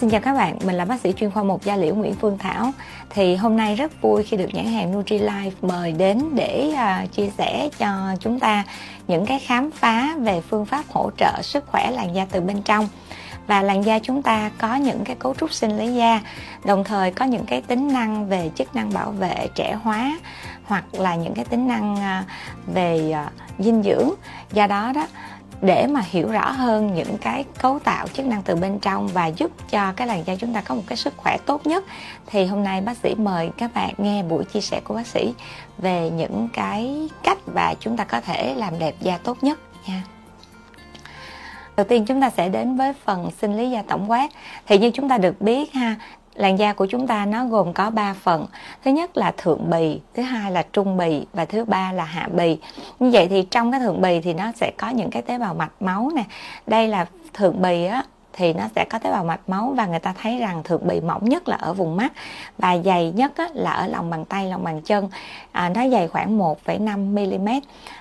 xin chào các bạn, mình là bác sĩ chuyên khoa một da liễu Nguyễn Phương Thảo. Thì hôm nay rất vui khi được nhãn hàng NutriLife mời đến để uh, chia sẻ cho chúng ta những cái khám phá về phương pháp hỗ trợ sức khỏe làn da từ bên trong. Và làn da chúng ta có những cái cấu trúc sinh lý da, đồng thời có những cái tính năng về chức năng bảo vệ trẻ hóa hoặc là những cái tính năng uh, về uh, dinh dưỡng. Do đó đó để mà hiểu rõ hơn những cái cấu tạo chức năng từ bên trong và giúp cho cái làn da chúng ta có một cái sức khỏe tốt nhất. Thì hôm nay bác sĩ mời các bạn nghe buổi chia sẻ của bác sĩ về những cái cách và chúng ta có thể làm đẹp da tốt nhất nha. Đầu tiên chúng ta sẽ đến với phần sinh lý da tổng quát. Thì như chúng ta được biết ha làn da của chúng ta nó gồm có 3 phần. Thứ nhất là thượng bì thứ hai là trung bì và thứ ba là hạ bì. Như vậy thì trong cái thượng bì thì nó sẽ có những cái tế bào mạch máu nè. Đây là thượng bì á thì nó sẽ có tế bào mạch máu và người ta thấy rằng thượng bì mỏng nhất là ở vùng mắt và dày nhất á, là ở lòng bàn tay lòng bàn chân. À, nó dày khoảng 1,5 mm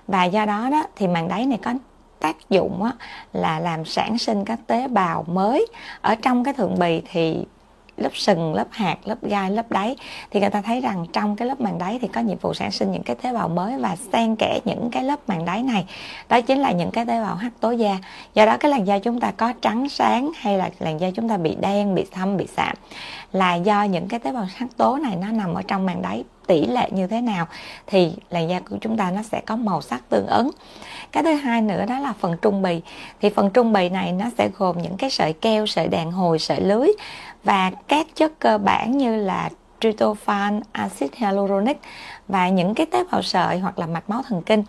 và do đó đó thì màng đáy này có tác dụng á, là làm sản sinh các tế bào mới. Ở trong cái thượng bì thì lớp sừng, lớp hạt, lớp gai, lớp đáy, thì người ta thấy rằng trong cái lớp màng đáy thì có nhiệm vụ sản sinh những cái tế bào mới và xen kẽ những cái lớp màng đáy này. Đó chính là những cái tế bào hắc tố da. Do đó cái làn da chúng ta có trắng sáng hay là làn da chúng ta bị đen, bị thâm, bị sạm là do những cái tế bào hắc tố này nó nằm ở trong màng đáy tỷ lệ như thế nào thì làn da của chúng ta nó sẽ có màu sắc tương ứng. Cái thứ hai nữa đó là phần trung bì. Thì phần trung bì này nó sẽ gồm những cái sợi keo, sợi đàn hồi, sợi lưới và các chất cơ bản như là tryptophan, axit hyaluronic và những cái tế bào sợi hoặc là mạch máu thần kinh.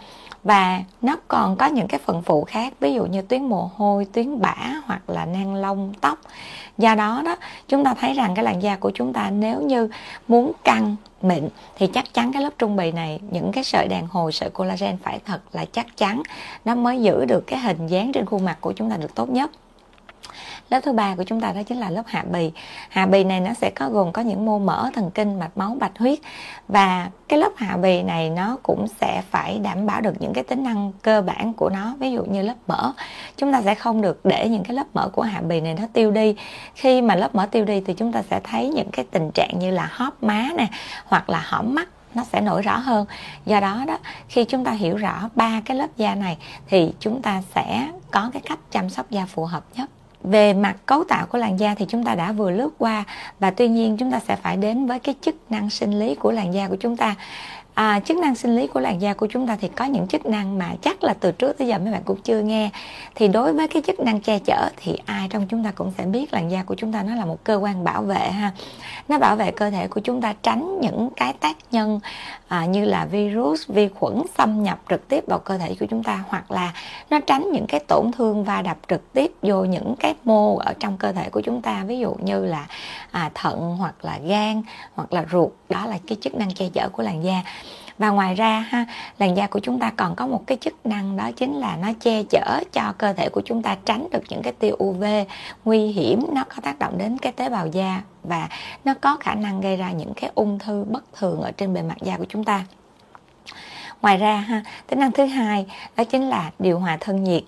Và nó còn có những cái phần phụ khác ví dụ như tuyến mồ hôi, tuyến bã hoặc là nang lông, tóc. Do đó đó chúng ta thấy rằng cái làn da của chúng ta nếu như muốn căng mịn thì chắc chắn cái lớp trung bì này những cái sợi đàn hồi sợi collagen phải thật là chắc chắn. Nó mới giữ được cái hình dáng trên khuôn mặt của chúng ta được tốt nhất lớp thứ ba của chúng ta đó chính là lớp hạ bì. Hạ bì này nó sẽ có gồm có những mô mỡ thần kinh, mạch máu, bạch huyết. Và cái lớp hạ bì này nó cũng sẽ phải đảm bảo được những cái tính năng cơ bản của nó. Ví dụ như lớp mỡ. Chúng ta sẽ không được để những cái lớp mỡ của hạ bì này nó tiêu đi. Khi mà lớp mỡ tiêu đi thì chúng ta sẽ thấy những cái tình trạng như là hóp má nè, hoặc là hõm mắt, nó sẽ nổi rõ hơn. Do đó đó, khi chúng ta hiểu rõ ba cái lớp da này thì chúng ta sẽ có cái cách chăm sóc da phù hợp nhất về mặt cấu tạo của làn da thì chúng ta đã vừa lướt qua và tuy nhiên chúng ta sẽ phải đến với cái chức năng sinh lý của làn da của chúng ta. À, chức năng sinh lý của làn da của chúng ta thì có những chức năng mà chắc là từ trước tới giờ mấy bạn cũng chưa nghe. Thì đối với cái chức năng che chở thì ai trong chúng ta cũng sẽ biết làn da của chúng ta nó là một cơ quan bảo vệ ha. Nó bảo vệ cơ thể của chúng ta tránh những cái tác nhân à, như là virus vi khuẩn xâm nhập trực tiếp vào cơ thể của chúng ta hoặc là nó tránh những cái tổn thương va đập trực tiếp vô những cái mô ở trong cơ thể của chúng ta ví dụ như là à, thận hoặc là gan hoặc là ruột đó là cái chức năng che chở của làn da. Và ngoài ra ha làn da của chúng ta còn có một cái chức năng đó chính là nó che chở cho cơ thể của chúng ta tránh được những cái tia UV nguy hiểm nó có tác động đến cái tế bào da và nó có khả năng gây ra những cái ung thư bất thường ở trên bề mặt da của chúng ta. Ngoài ra ha, tính năng thứ hai đó chính là điều hòa thân nhiệt.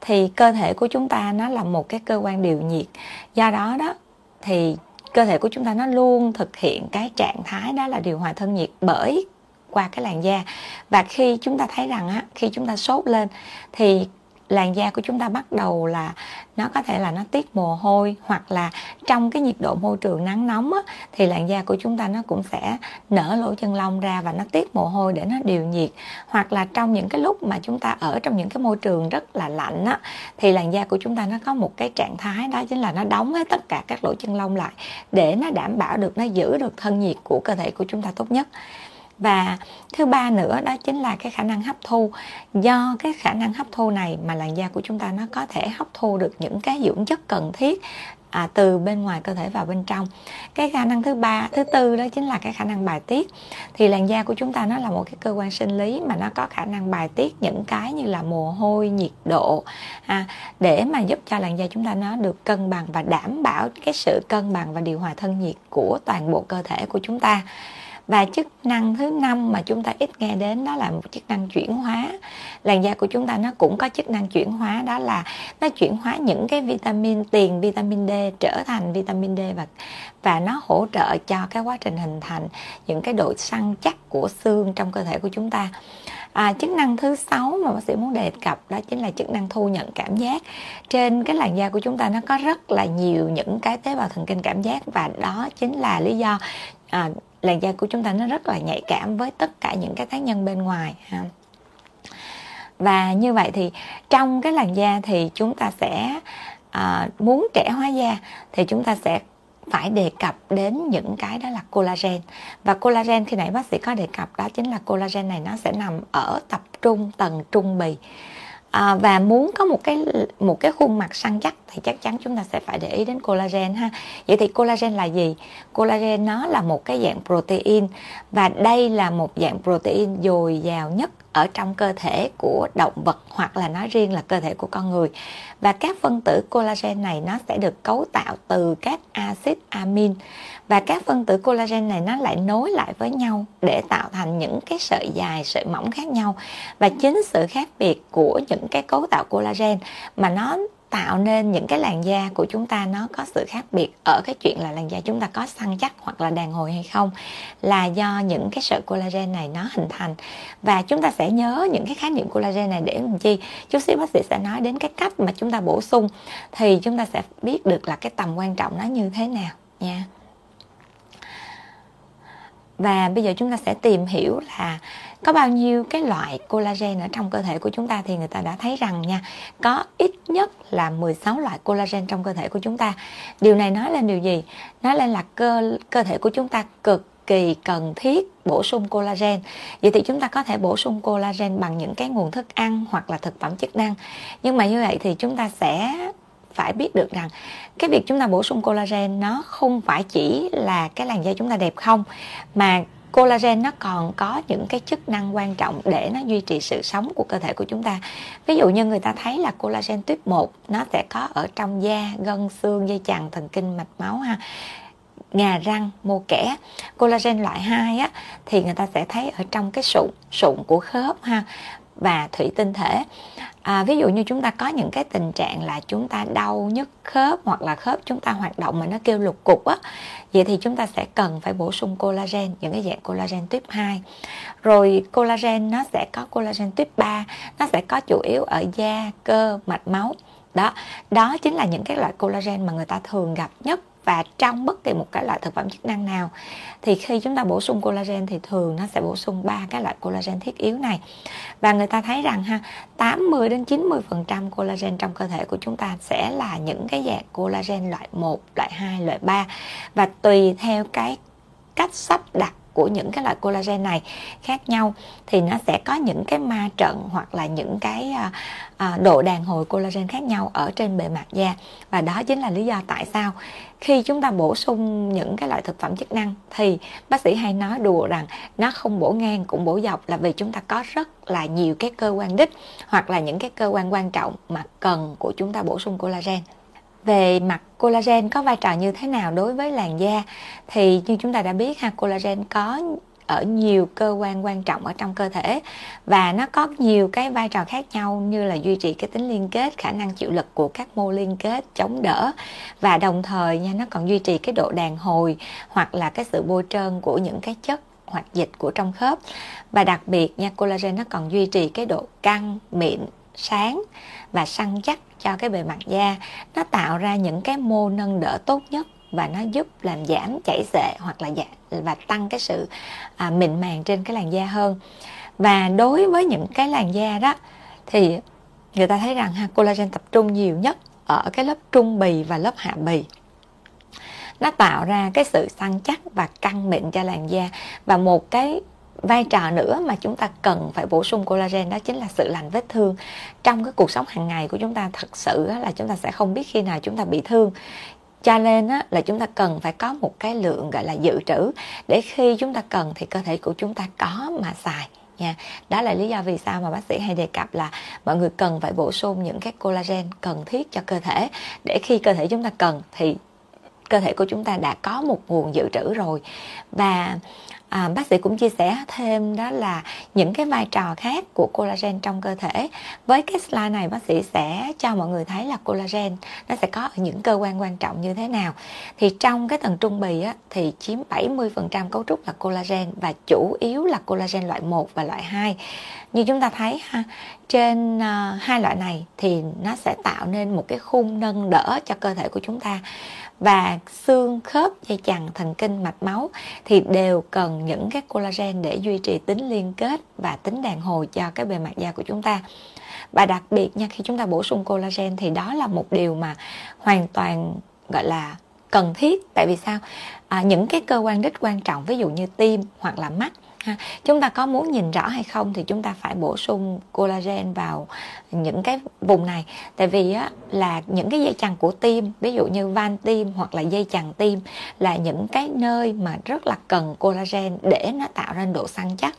Thì cơ thể của chúng ta nó là một cái cơ quan điều nhiệt. Do đó đó, thì cơ thể của chúng ta nó luôn thực hiện cái trạng thái đó là điều hòa thân nhiệt bởi qua cái làn da. Và khi chúng ta thấy rằng á, khi chúng ta sốt lên, thì làn da của chúng ta bắt đầu là nó có thể là nó tiết mồ hôi hoặc là trong cái nhiệt độ môi trường nắng nóng á, thì làn da của chúng ta nó cũng sẽ nở lỗ chân lông ra và nó tiết mồ hôi để nó điều nhiệt. Hoặc là trong những cái lúc mà chúng ta ở trong những cái môi trường rất là lạnh á, thì làn da của chúng ta nó có một cái trạng thái đó chính là nó đóng hết tất cả các lỗ chân lông lại để nó đảm bảo được nó giữ được thân nhiệt của cơ thể của chúng ta tốt nhất và thứ ba nữa đó chính là cái khả năng hấp thu. Do cái khả năng hấp thu này mà làn da của chúng ta nó có thể hấp thu được những cái dưỡng chất cần thiết à, từ bên ngoài cơ thể vào bên trong. Cái khả năng thứ ba thứ tư đó chính là cái khả năng bài tiết. Thì làn da của chúng ta nó là một cái cơ quan sinh lý mà nó có khả năng bài tiết những cái như là mồ hôi nhiệt độ à, để mà giúp cho làn da chúng ta nó được cân bằng và đảm bảo cái sự cân bằng và điều hòa thân nhiệt của toàn bộ cơ thể của chúng ta và chức năng thứ năm mà chúng ta ít nghe đến đó là một chức năng chuyển hóa. Làn da của chúng ta nó cũng có chức năng chuyển hóa đó là nó chuyển hóa những cái vitamin tiền vitamin D trở thành vitamin D và và nó hỗ trợ cho cái quá trình hình thành những cái độ săn chắc của xương trong cơ thể của chúng ta. À, chức năng thứ sáu mà bác sĩ muốn đề cập đó chính là chức năng thu nhận cảm giác. Trên cái làn da của chúng ta nó có rất là nhiều những cái tế bào thần kinh cảm giác và đó chính là lý do à, làn da của chúng ta nó rất là nhạy cảm với tất cả những cái tác nhân bên ngoài ha. Và như vậy thì trong cái làn da thì chúng ta sẽ à, muốn trẻ hóa da thì chúng ta sẽ phải đề cập đến những cái đó là collagen. Và collagen khi nãy bác sĩ có đề cập đó chính là collagen này nó sẽ nằm ở tập trung tầng trung bì à, và muốn có một cái một cái khuôn mặt săn chắc thì chắc chắn chúng ta sẽ phải để ý đến collagen ha. Vậy thì collagen là gì? Collagen nó là một cái dạng protein và đây là một dạng protein dồi dào nhất ở trong cơ thể của động vật hoặc là nói riêng là cơ thể của con người. Và các phân tử collagen này nó sẽ được cấu tạo từ các axit amin và các phân tử collagen này nó lại nối lại với nhau để tạo thành những cái sợi dài, sợi mỏng khác nhau. Và chính sự khác biệt của những cái cấu tạo collagen mà nó tạo nên những cái làn da của chúng ta nó có sự khác biệt ở cái chuyện là làn da chúng ta có săn chắc hoặc là đàn hồi hay không là do những cái sợi collagen này nó hình thành. Và chúng ta sẽ nhớ những cái khái niệm collagen này để làm chi? Chút xíu bác sĩ sẽ nói đến cái cách mà chúng ta bổ sung thì chúng ta sẽ biết được là cái tầm quan trọng nó như thế nào nha và bây giờ chúng ta sẽ tìm hiểu là có bao nhiêu cái loại collagen ở trong cơ thể của chúng ta thì người ta đã thấy rằng nha, có ít nhất là 16 loại collagen trong cơ thể của chúng ta. Điều này nói lên điều gì? Nói lên là cơ cơ thể của chúng ta cực kỳ cần thiết bổ sung collagen. Vậy thì chúng ta có thể bổ sung collagen bằng những cái nguồn thức ăn hoặc là thực phẩm chức năng. Nhưng mà như vậy thì chúng ta sẽ phải biết được rằng cái việc chúng ta bổ sung collagen nó không phải chỉ là cái làn da chúng ta đẹp không, mà collagen nó còn có những cái chức năng quan trọng để nó duy trì sự sống của cơ thể của chúng ta. Ví dụ như người ta thấy là collagen tuyếp 1 nó sẽ có ở trong da, gân, xương, dây chằng, thần kinh, mạch máu ha, ngà răng, mô kẽ collagen loại 2 á, thì người ta sẽ thấy ở trong cái sụn sụn của khớp ha, và thủy tinh thể à, ví dụ như chúng ta có những cái tình trạng là chúng ta đau nhức khớp hoặc là khớp chúng ta hoạt động mà nó kêu lục cục á vậy thì chúng ta sẽ cần phải bổ sung collagen những cái dạng collagen tuyếp 2 rồi collagen nó sẽ có collagen tuyếp 3 nó sẽ có chủ yếu ở da cơ mạch máu. Đó đó chính là những cái loại collagen mà người ta thường gặp nhất và trong bất kỳ một cái loại thực phẩm chức năng nào. Thì khi chúng ta bổ sung collagen thì thường nó sẽ bổ sung ba cái loại collagen thiết yếu này. Và người ta thấy rằng ha 80 đến 90 phần trăm collagen trong cơ thể của chúng ta sẽ là những cái dạng collagen loại 1, loại 2, loại 3 và tùy theo cái cách sắp đặt của những cái loại collagen này khác nhau thì nó sẽ có những cái ma trận hoặc là những cái à, à, độ đàn hồi collagen khác nhau ở trên bề mặt da. Và đó chính là lý do tại sao khi chúng ta bổ sung những cái loại thực phẩm chức năng thì bác sĩ hay nói đùa rằng nó không bổ ngang cũng bổ dọc là vì chúng ta có rất là nhiều cái cơ quan đích hoặc là những cái cơ quan quan trọng mà cần của chúng ta bổ sung collagen. Về mặt collagen có vai trò như thế nào đối với làn da thì như chúng ta đã biết ha collagen có ở nhiều cơ quan quan trọng ở trong cơ thể và nó có nhiều cái vai trò khác nhau như là duy trì cái tính liên kết, khả năng chịu lực của các mô liên kết, chống đỡ. Và đồng thời nha, nó còn duy trì cái độ đàn hồi hoặc là cái sự bôi trơn của những cái chất hoạt dịch của trong khớp. Và đặc biệt nha, collagen nó còn duy trì cái độ căng, mịn, sáng và săn chắc cho cái bề mặt da. Nó tạo ra những cái mô nâng đỡ tốt nhất và nó giúp làm giảm chảy xệ hoặc là giảm và tăng cái sự à, mịn màng trên cái làn da hơn. Và đối với những cái làn da đó thì người ta thấy rằng ha collagen tập trung nhiều nhất ở cái lớp trung bì và lớp hạ bì. Nó tạo ra cái sự săn chắc và căng mịn cho làn da. Và một cái vai trò nữa mà chúng ta cần phải bổ sung collagen đó chính là sự lành vết thương. Trong cái cuộc sống hàng ngày của chúng ta thật sự là chúng ta sẽ không biết khi nào chúng ta bị thương cho nên á, là chúng ta cần phải có một cái lượng gọi là dự trữ. Để khi chúng ta cần thì cơ thể của chúng ta có mà xài nha. Đó là lý do vì sao mà bác sĩ hay đề cập là mọi người cần phải bổ sung những cái collagen cần thiết cho cơ thể. Để khi cơ thể chúng ta cần thì cơ thể của chúng ta đã có một nguồn dự trữ rồi. Và à, bác sĩ cũng chia sẻ thêm đó là những cái vai trò khác của collagen trong cơ thể. Với cái slide này bác sĩ sẽ cho mọi người thấy là collagen nó sẽ có ở những cơ quan quan trọng như thế nào. Thì trong cái tầng trung bì á, thì chiếm 70% cấu trúc là collagen và chủ yếu là collagen loại 1 và loại 2 như chúng ta thấy ha trên à, hai loại này thì nó sẽ tạo nên một cái khung nâng đỡ cho cơ thể của chúng ta. Và xương khớp dây chằng thần kinh mạch máu thì đều cần những cái collagen để duy trì tính liên kết và tính đàn hồi cho cái bề mặt da của chúng ta. Và đặc biệt nha khi chúng ta bổ sung collagen thì đó là một điều mà hoàn toàn gọi là cần thiết. Tại vì sao? À, những cái cơ quan rất quan trọng ví dụ như tim hoặc là mắt ha. chúng ta có muốn nhìn rõ hay không thì chúng ta phải bổ sung collagen vào những cái vùng này. Tại vì á, là những cái dây chằng của tim ví dụ như van tim hoặc là dây chằng tim là những cái nơi mà rất là cần collagen để nó tạo ra độ săn chắc.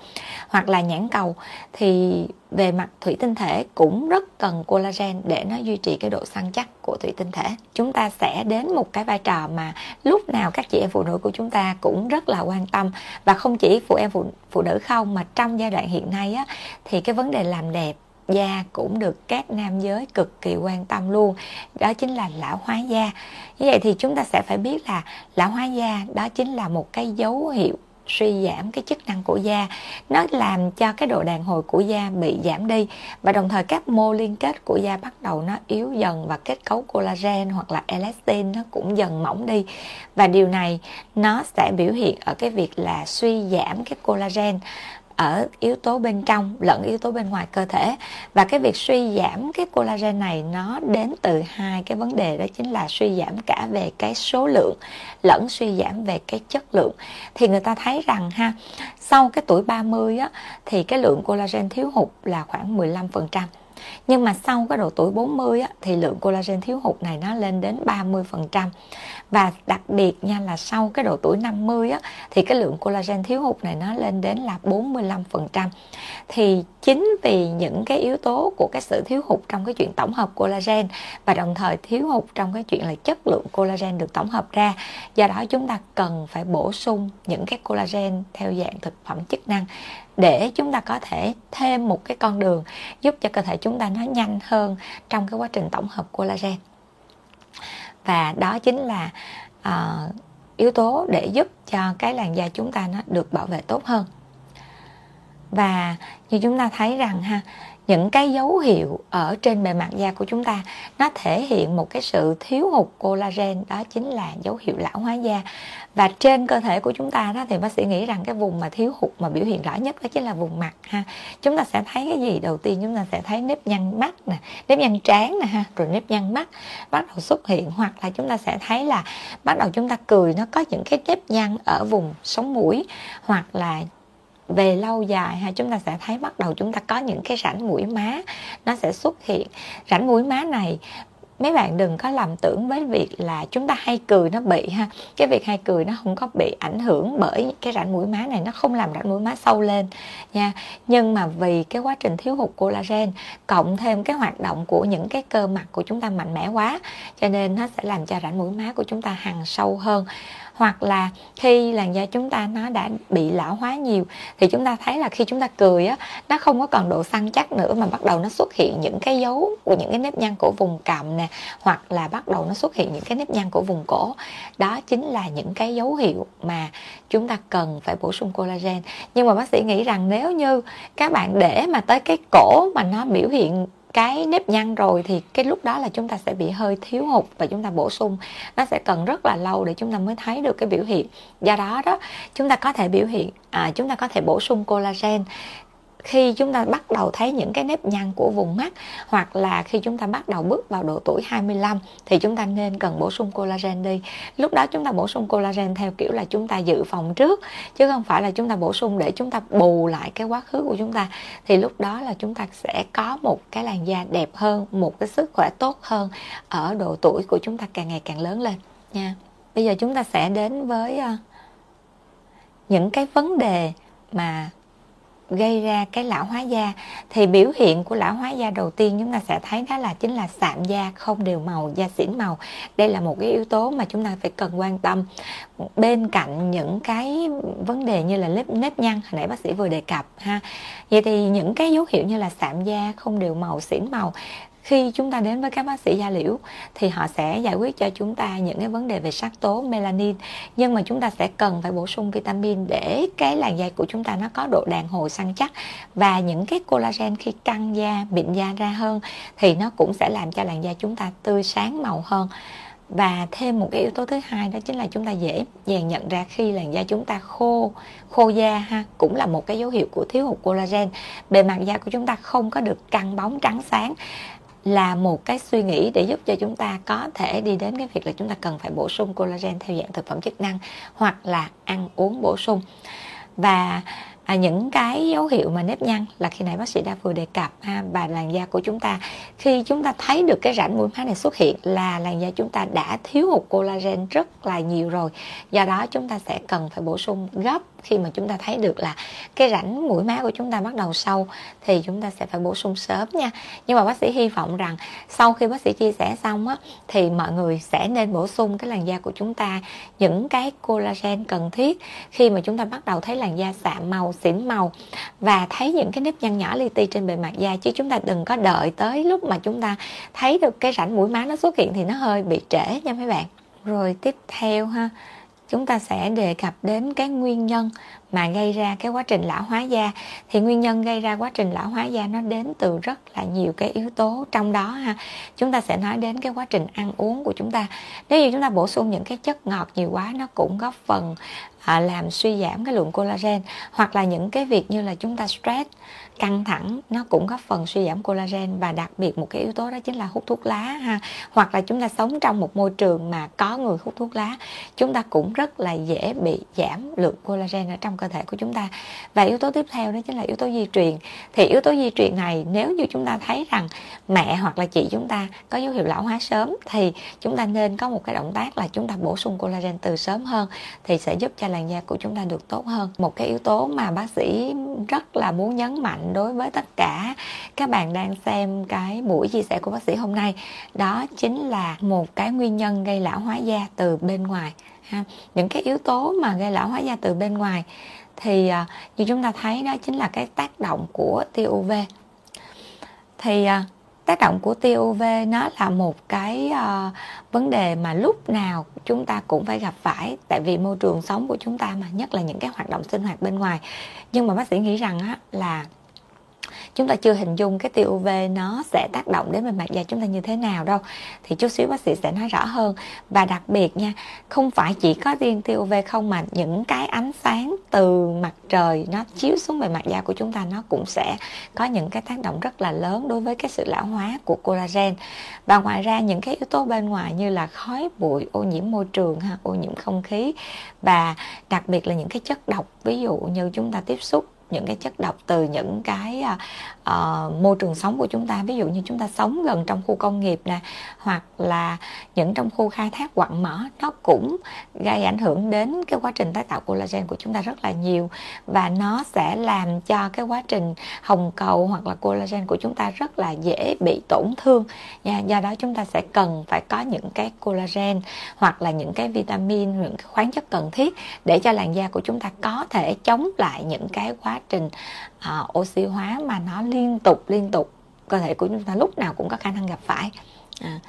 Hoặc là nhãn cầu thì về mặt thủy tinh thể cũng rất cần collagen để nó duy trì cái độ săn chắc của thủy tinh thể. Chúng ta sẽ đến một cái vai trò mà lúc nào các chị em phụ nữ của chúng ta cũng rất là quan tâm. Và không chỉ phụ em phụ, phụ nữ không, mà trong giai đoạn hiện nay á, thì cái vấn đề làm đẹp da cũng được các nam giới cực kỳ quan tâm luôn. Đó chính là lão hóa da. Như vậy thì chúng ta sẽ phải biết là lão hóa da đó chính là một cái dấu hiệu suy giảm cái chức năng của da. Nó làm cho cái độ đàn hồi của da bị giảm đi và đồng thời các mô liên kết của da bắt đầu nó yếu dần và kết cấu collagen hoặc là elastin nó cũng dần mỏng đi. Và điều này nó sẽ biểu hiện ở cái việc là suy giảm cái collagen ở yếu tố bên trong lẫn yếu tố bên ngoài cơ thể. Và cái việc suy giảm cái collagen này nó đến từ hai cái vấn đề, đó chính là suy giảm cả về cái số lượng lẫn suy giảm về cái chất lượng. Thì người ta thấy rằng ha, sau cái tuổi 30 á, thì cái lượng collagen thiếu hụt là khoảng 15% nhưng mà sau cái độ tuổi 40 á, thì lượng collagen thiếu hụt này nó lên đến 30% và đặc biệt nha là sau cái độ tuổi 50 á, thì cái lượng collagen thiếu hụt này nó lên đến là 45% thì chính vì những cái yếu tố của cái sự thiếu hụt trong cái chuyện tổng hợp collagen và đồng thời thiếu hụt trong cái chuyện là chất lượng collagen được tổng hợp ra do đó chúng ta cần phải bổ sung những cái collagen theo dạng thực phẩm chức năng để chúng ta có thể thêm một cái con đường giúp cho cơ thể chúng ta nó nhanh hơn trong cái quá trình tổng hợp collagen. Và đó chính là uh, yếu tố để giúp cho cái làn da chúng ta nó được bảo vệ tốt hơn. Và như chúng ta thấy rằng ha những cái dấu hiệu ở trên bề mặt da của chúng ta, nó thể hiện một cái sự thiếu hụt collagen, đó chính là dấu hiệu lão hóa da. Và trên cơ thể của chúng ta đó thì bác sĩ nghĩ rằng cái vùng mà thiếu hụt mà biểu hiện rõ nhất đó chính là vùng mặt ha. Chúng ta sẽ thấy cái gì? Đầu tiên chúng ta sẽ thấy nếp nhăn mắt nè, nếp nhăn trán nè ha, rồi nếp nhăn mắt bắt đầu xuất hiện, hoặc là chúng ta sẽ thấy là bắt đầu chúng ta cười, nó có những cái nếp nhăn ở vùng sống mũi, hoặc là về lâu dài ha, chúng ta sẽ thấy bắt đầu chúng ta có những cái rãnh mũi má, nó sẽ xuất hiện. Rãnh mũi má này, mấy bạn đừng có lầm tưởng với việc là chúng ta hay cười nó bị ha. Cái việc hay cười nó không có bị ảnh hưởng bởi cái rãnh mũi má này, nó không làm rãnh mũi má sâu lên nha. Nhưng mà vì cái quá trình thiếu hụt collagen, cộng thêm cái hoạt động của những cái cơ mặt của chúng ta mạnh mẽ quá, cho nên nó sẽ làm cho rãnh mũi má của chúng ta hằn sâu hơn hoặc là khi làn da chúng ta nó đã bị lão hóa nhiều, thì chúng ta thấy là khi chúng ta cười á, nó không có còn độ săn chắc nữa mà bắt đầu nó xuất hiện những cái dấu của những cái nếp nhăn của vùng cằm nè, hoặc là bắt đầu nó xuất hiện những cái nếp nhăn của vùng cổ. Đó chính là những cái dấu hiệu mà chúng ta cần phải bổ sung collagen. Nhưng mà bác sĩ nghĩ rằng nếu như các bạn để mà tới cái cổ mà nó biểu hiện cái nếp nhăn rồi thì cái lúc đó là chúng ta sẽ bị hơi thiếu hụt và chúng ta bổ sung. Nó sẽ cần rất là lâu để chúng ta mới thấy được cái biểu hiện. Do đó đó chúng ta có thể biểu hiện à, chúng ta có thể bổ sung collagen khi chúng ta bắt đầu thấy những cái nếp nhăn của vùng mắt hoặc là khi chúng ta bắt đầu bước vào độ tuổi 25 thì chúng ta nên cần bổ sung collagen đi. Lúc đó chúng ta bổ sung collagen theo kiểu là chúng ta dự phòng trước chứ không phải là chúng ta bổ sung để chúng ta bù lại cái quá khứ của chúng ta thì lúc đó là chúng ta sẽ có một cái làn da đẹp hơn, một cái sức khỏe tốt hơn ở độ tuổi của chúng ta càng ngày càng lớn lên nha. Bây giờ chúng ta sẽ đến với những cái vấn đề mà gây ra cái lão hóa da. Thì biểu hiện của lão hóa da đầu tiên chúng ta sẽ thấy đó là chính là sạm da không đều màu, da xỉn màu. Đây là một cái yếu tố mà chúng ta phải cần quan tâm. Bên cạnh những cái vấn đề như là nếp nếp nhăn, hồi nãy bác sĩ vừa đề cập ha. Vậy thì những cái dấu hiệu như là sạm da không đều màu, xỉn màu khi chúng ta đến với các bác sĩ da liễu, thì họ sẽ giải quyết cho chúng ta những cái vấn đề về sắc tố melanin. Nhưng mà chúng ta sẽ cần phải bổ sung vitamin để cái làn da của chúng ta nó có độ đàn hồi săn chắc. Và những cái collagen khi căng da mịn da ra hơn, thì nó cũng sẽ làm cho làn da chúng ta tươi sáng màu hơn. Và thêm một cái yếu tố thứ hai đó chính là chúng ta dễ dàng nhận ra khi làn da chúng ta khô khô da ha, cũng là một cái dấu hiệu của thiếu hụt collagen. Bề mặt da của chúng ta không có được căng bóng trắng sáng là một cái suy nghĩ để giúp cho chúng ta có thể đi đến cái việc là chúng ta cần phải bổ sung collagen theo dạng thực phẩm chức năng hoặc là ăn uống bổ sung. Và à, những cái dấu hiệu mà nếp nhăn là khi nãy bác sĩ đã vừa đề cập ha, và làn da của chúng ta. Khi chúng ta thấy được cái rãnh mũi má này xuất hiện là làn da chúng ta đã thiếu hụt collagen rất là nhiều rồi. Do đó chúng ta sẽ cần phải bổ sung gấp khi mà chúng ta thấy được là cái rãnh mũi má của chúng ta bắt đầu sâu thì chúng ta sẽ phải bổ sung sớm nha. Nhưng mà bác sĩ hy vọng rằng sau khi bác sĩ chia sẻ xong á, thì mọi người sẽ nên bổ sung cái làn da của chúng ta, những cái collagen cần thiết. Khi mà chúng ta bắt đầu thấy làn da sạm màu, xỉn màu và thấy những cái nếp nhăn nhỏ li ti trên bề mặt da, chứ chúng ta đừng có đợi tới lúc mà chúng ta thấy được cái rãnh mũi má nó xuất hiện thì nó hơi bị trễ nha mấy bạn. Rồi tiếp theo ha chúng ta sẽ đề cập đến cái nguyên nhân mà gây ra cái quá trình lão hóa da. Thì nguyên nhân gây ra quá trình lão hóa da nó đến từ rất là nhiều cái yếu tố trong đó ha. Chúng ta sẽ nói đến cái quá trình ăn uống của chúng ta. Nếu như chúng ta bổ sung những cái chất ngọt nhiều quá, nó cũng góp phần à, làm suy giảm cái lượng collagen hoặc là những cái việc như là chúng ta stress căng thẳng nó cũng góp phần suy giảm collagen. Và đặc biệt một cái yếu tố đó chính là hút thuốc lá ha. Hoặc là chúng ta sống trong một môi trường mà có người hút thuốc lá chúng ta cũng rất là dễ bị giảm lượng collagen ở trong cơ thể của chúng ta. Và yếu tố tiếp theo đó chính là yếu tố di truyền. Thì yếu tố di truyền này nếu như chúng ta thấy rằng mẹ hoặc là chị chúng ta có dấu hiệu lão hóa sớm thì chúng ta nên có một cái động tác là chúng ta bổ sung collagen từ sớm hơn thì sẽ giúp cho làn da của chúng ta được tốt hơn. Một cái yếu tố mà bác sĩ rất là muốn nhấn mạnh đối với tất cả các bạn đang xem cái buổi chia sẻ của bác sĩ hôm nay, đó chính là một cái nguyên nhân gây lão hóa da từ bên ngoài, ha. Những cái yếu tố mà gây lão hóa da từ bên ngoài thì à, như chúng ta thấy đó chính là cái tác động của tia UV thì à, tác động của tia UV nó là một cái uh, vấn đề mà lúc nào chúng ta cũng phải gặp phải. Tại vì môi trường sống của chúng ta mà nhất là những cái hoạt động sinh hoạt bên ngoài. Nhưng mà bác sĩ nghĩ rằng á là chúng ta chưa hình dung cái tia UV nó sẽ tác động đến bề mặt da chúng ta như thế nào đâu. Thì chút xíu bác sĩ sẽ nói rõ hơn. Và đặc biệt nha, không phải chỉ có riêng tia UV không mà những cái ánh sáng từ mặt trời nó chiếu xuống bề mặt da của chúng ta nó cũng sẽ có những cái tác động rất là lớn đối với cái sự lão hóa của collagen. Và ngoài ra, những cái yếu tố bên ngoài như là khói, bụi, ô nhiễm môi trường ha, ô nhiễm không khí. Và đặc biệt là những cái chất độc, ví dụ như chúng ta tiếp xúc những cái chất độc từ những cái à, uh, môi trường sống của chúng ta ví dụ như chúng ta sống gần trong khu công nghiệp nè hoặc là những trong khu khai thác quặng mỏ nó cũng gây ảnh hưởng đến cái quá trình tái tạo collagen của chúng ta rất là nhiều. Và nó sẽ làm cho cái quá trình hồng cầu hoặc là collagen của chúng ta rất là dễ bị tổn thương. Nha do đó chúng ta sẽ cần phải có những cái collagen hoặc là những cái vitamin những cái khoáng chất cần thiết để cho làn da của chúng ta có thể chống lại những cái quá trình à, oxy hóa mà nó liên tục liên tục cơ thể của chúng ta lúc nào cũng có khả năng gặp phải. À,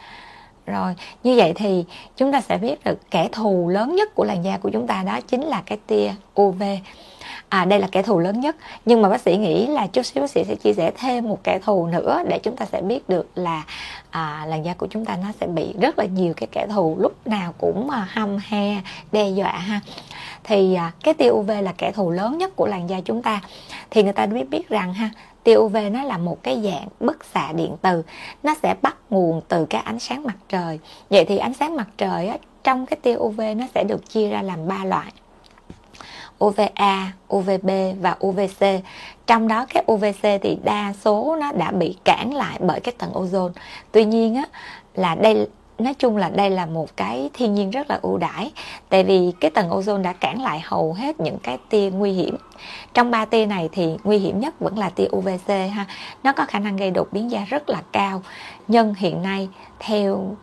rồi như vậy thì chúng ta sẽ biết được kẻ thù lớn nhất của làn da của chúng ta đó chính là cái tia UV à đây là kẻ thù lớn nhất. Nhưng mà bác sĩ nghĩ là chút xíu bác sĩ sẽ chia sẻ thêm một kẻ thù nữa để chúng ta sẽ biết được là à, làn da của chúng ta nó sẽ bị rất là nhiều cái kẻ thù lúc nào cũng à, hăm he đe dọa ha. Thì à, cái tia UV là kẻ thù lớn nhất của làn da chúng ta. Thì người ta biết biết rằng ha tia UV nó là một cái dạng bức xạ điện từ. Nó sẽ bắt nguồn từ cái ánh sáng mặt trời. Vậy thì ánh sáng mặt trời á, trong cái tia UV nó sẽ được chia ra làm ba loại. UVA, UVB và UVC. Trong đó cái UVC thì đa số nó đã bị cản lại bởi cái tầng ozone. Tuy nhiên á là đây nói chung là đây là một cái thiên nhiên rất là ưu đãi tại vì cái tầng ozone đã cản lại hầu hết những cái tia nguy hiểm trong ba tia này thì nguy hiểm nhất vẫn là tia UVC ha nó có khả năng gây đột biến da rất là cao nhưng hiện nay theo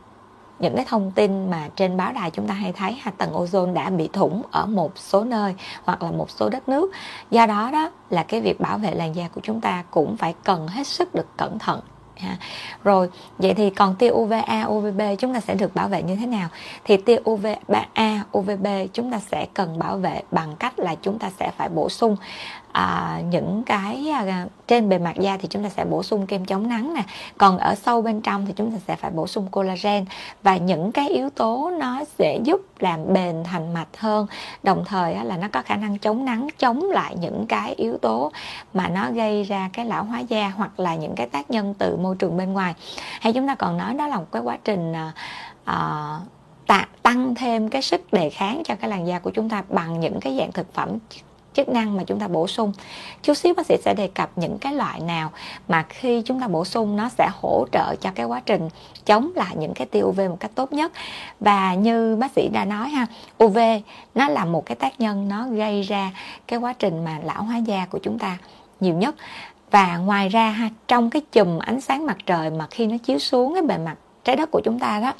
những cái thông tin mà trên báo đài chúng ta hay thấy ha, tầng ozone đã bị thủng ở một số nơi hoặc là một số đất nước do đó đó là cái việc bảo vệ làn da của chúng ta cũng phải cần hết sức được cẩn thận ha. rồi, vậy thì còn tia UVA UVB chúng ta sẽ được bảo vệ như thế nào thì tia UVA UVB chúng ta sẽ cần bảo vệ bằng cách là chúng ta sẽ phải bổ sung à, những cái à, trên bề mặt da thì chúng ta sẽ bổ sung kem chống nắng nè. Còn ở sâu bên trong thì chúng ta sẽ phải bổ sung collagen. Và những cái yếu tố nó sẽ giúp làm bền thành mạch hơn. Đồng thời á, là nó có khả năng chống nắng chống lại những cái yếu tố mà nó gây ra cái lão hóa da hoặc là những cái tác nhân từ môi trường bên ngoài. Hay chúng ta còn nói đó là một cái quá trình à, à, tăng thêm cái sức đề kháng cho cái làn da của chúng ta bằng những cái dạng thực phẩm chức năng mà chúng ta bổ sung. Chút xíu bác sĩ sẽ đề cập những cái loại nào mà khi chúng ta bổ sung nó sẽ hỗ trợ cho cái quá trình chống lại những cái tia UV một cách tốt nhất. Và như bác sĩ đã nói ha UV nó là một cái tác nhân nó gây ra cái quá trình mà lão hóa da của chúng ta nhiều nhất. Và ngoài ra ha, trong cái chùm ánh sáng mặt trời mà khi nó chiếu xuống cái bề mặt trái đất của chúng ta đó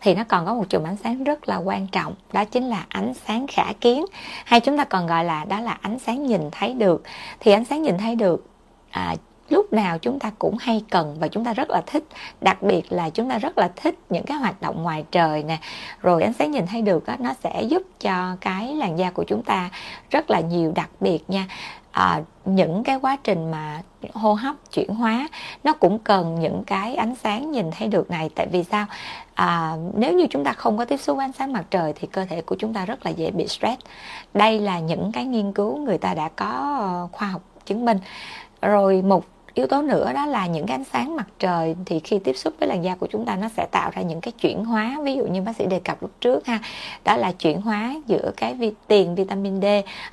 thì nó còn có một chùm ánh sáng rất là quan trọng đó chính là ánh sáng khả kiến. Hay chúng ta còn gọi là đó là ánh sáng nhìn thấy được. Thì ánh sáng nhìn thấy được à, lúc nào chúng ta cũng hay cần và chúng ta rất là thích. Đặc biệt là chúng ta rất là thích những cái hoạt động ngoài trời nè. Rồi ánh sáng nhìn thấy được đó, nó sẽ giúp cho cái làn da của chúng ta rất là nhiều đặc biệt nha à, những cái quá trình mà hô hấp chuyển hóa nó cũng cần những cái ánh sáng nhìn thấy được này. Tại vì sao? À, nếu như chúng ta không có tiếp xúc với ánh sáng mặt trời thì cơ thể của chúng ta rất là dễ bị stress. Đây là những cái nghiên cứu người ta đã có ờ, khoa học chứng minh. Rồi một yếu tố nữa đó là những cái ánh sáng mặt trời thì khi tiếp xúc với làn da của chúng ta nó sẽ tạo ra những cái chuyển hóa. Ví dụ như bác sĩ đề cập lúc trước ha đó là chuyển hóa giữa cái vi, tiền vitamin D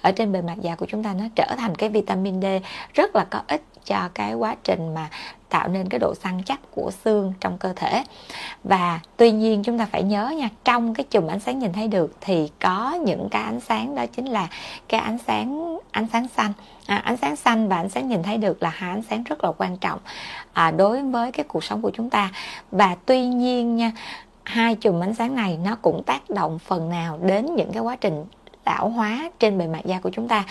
ở trên bề mặt da của chúng ta nó trở thành cái vitamin D rất là có ích cho cái quá trình mà tạo nên cái độ săn chắc của xương trong cơ thể. Và tuy nhiên chúng ta phải nhớ nha trong cái chùm ánh sáng nhìn thấy được thì có những cái ánh sáng đó chính là cái ánh sáng ánh sáng xanh. À, ánh sáng xanh và ánh sáng nhìn thấy được là hai ánh sáng rất là quan trọng à, đối với cái cuộc sống của chúng ta. Và tuy nhiên nha hai chùm ánh sáng này nó cũng tác động phần nào đến những cái quá trình lão hóa trên bề mặt da của chúng ta.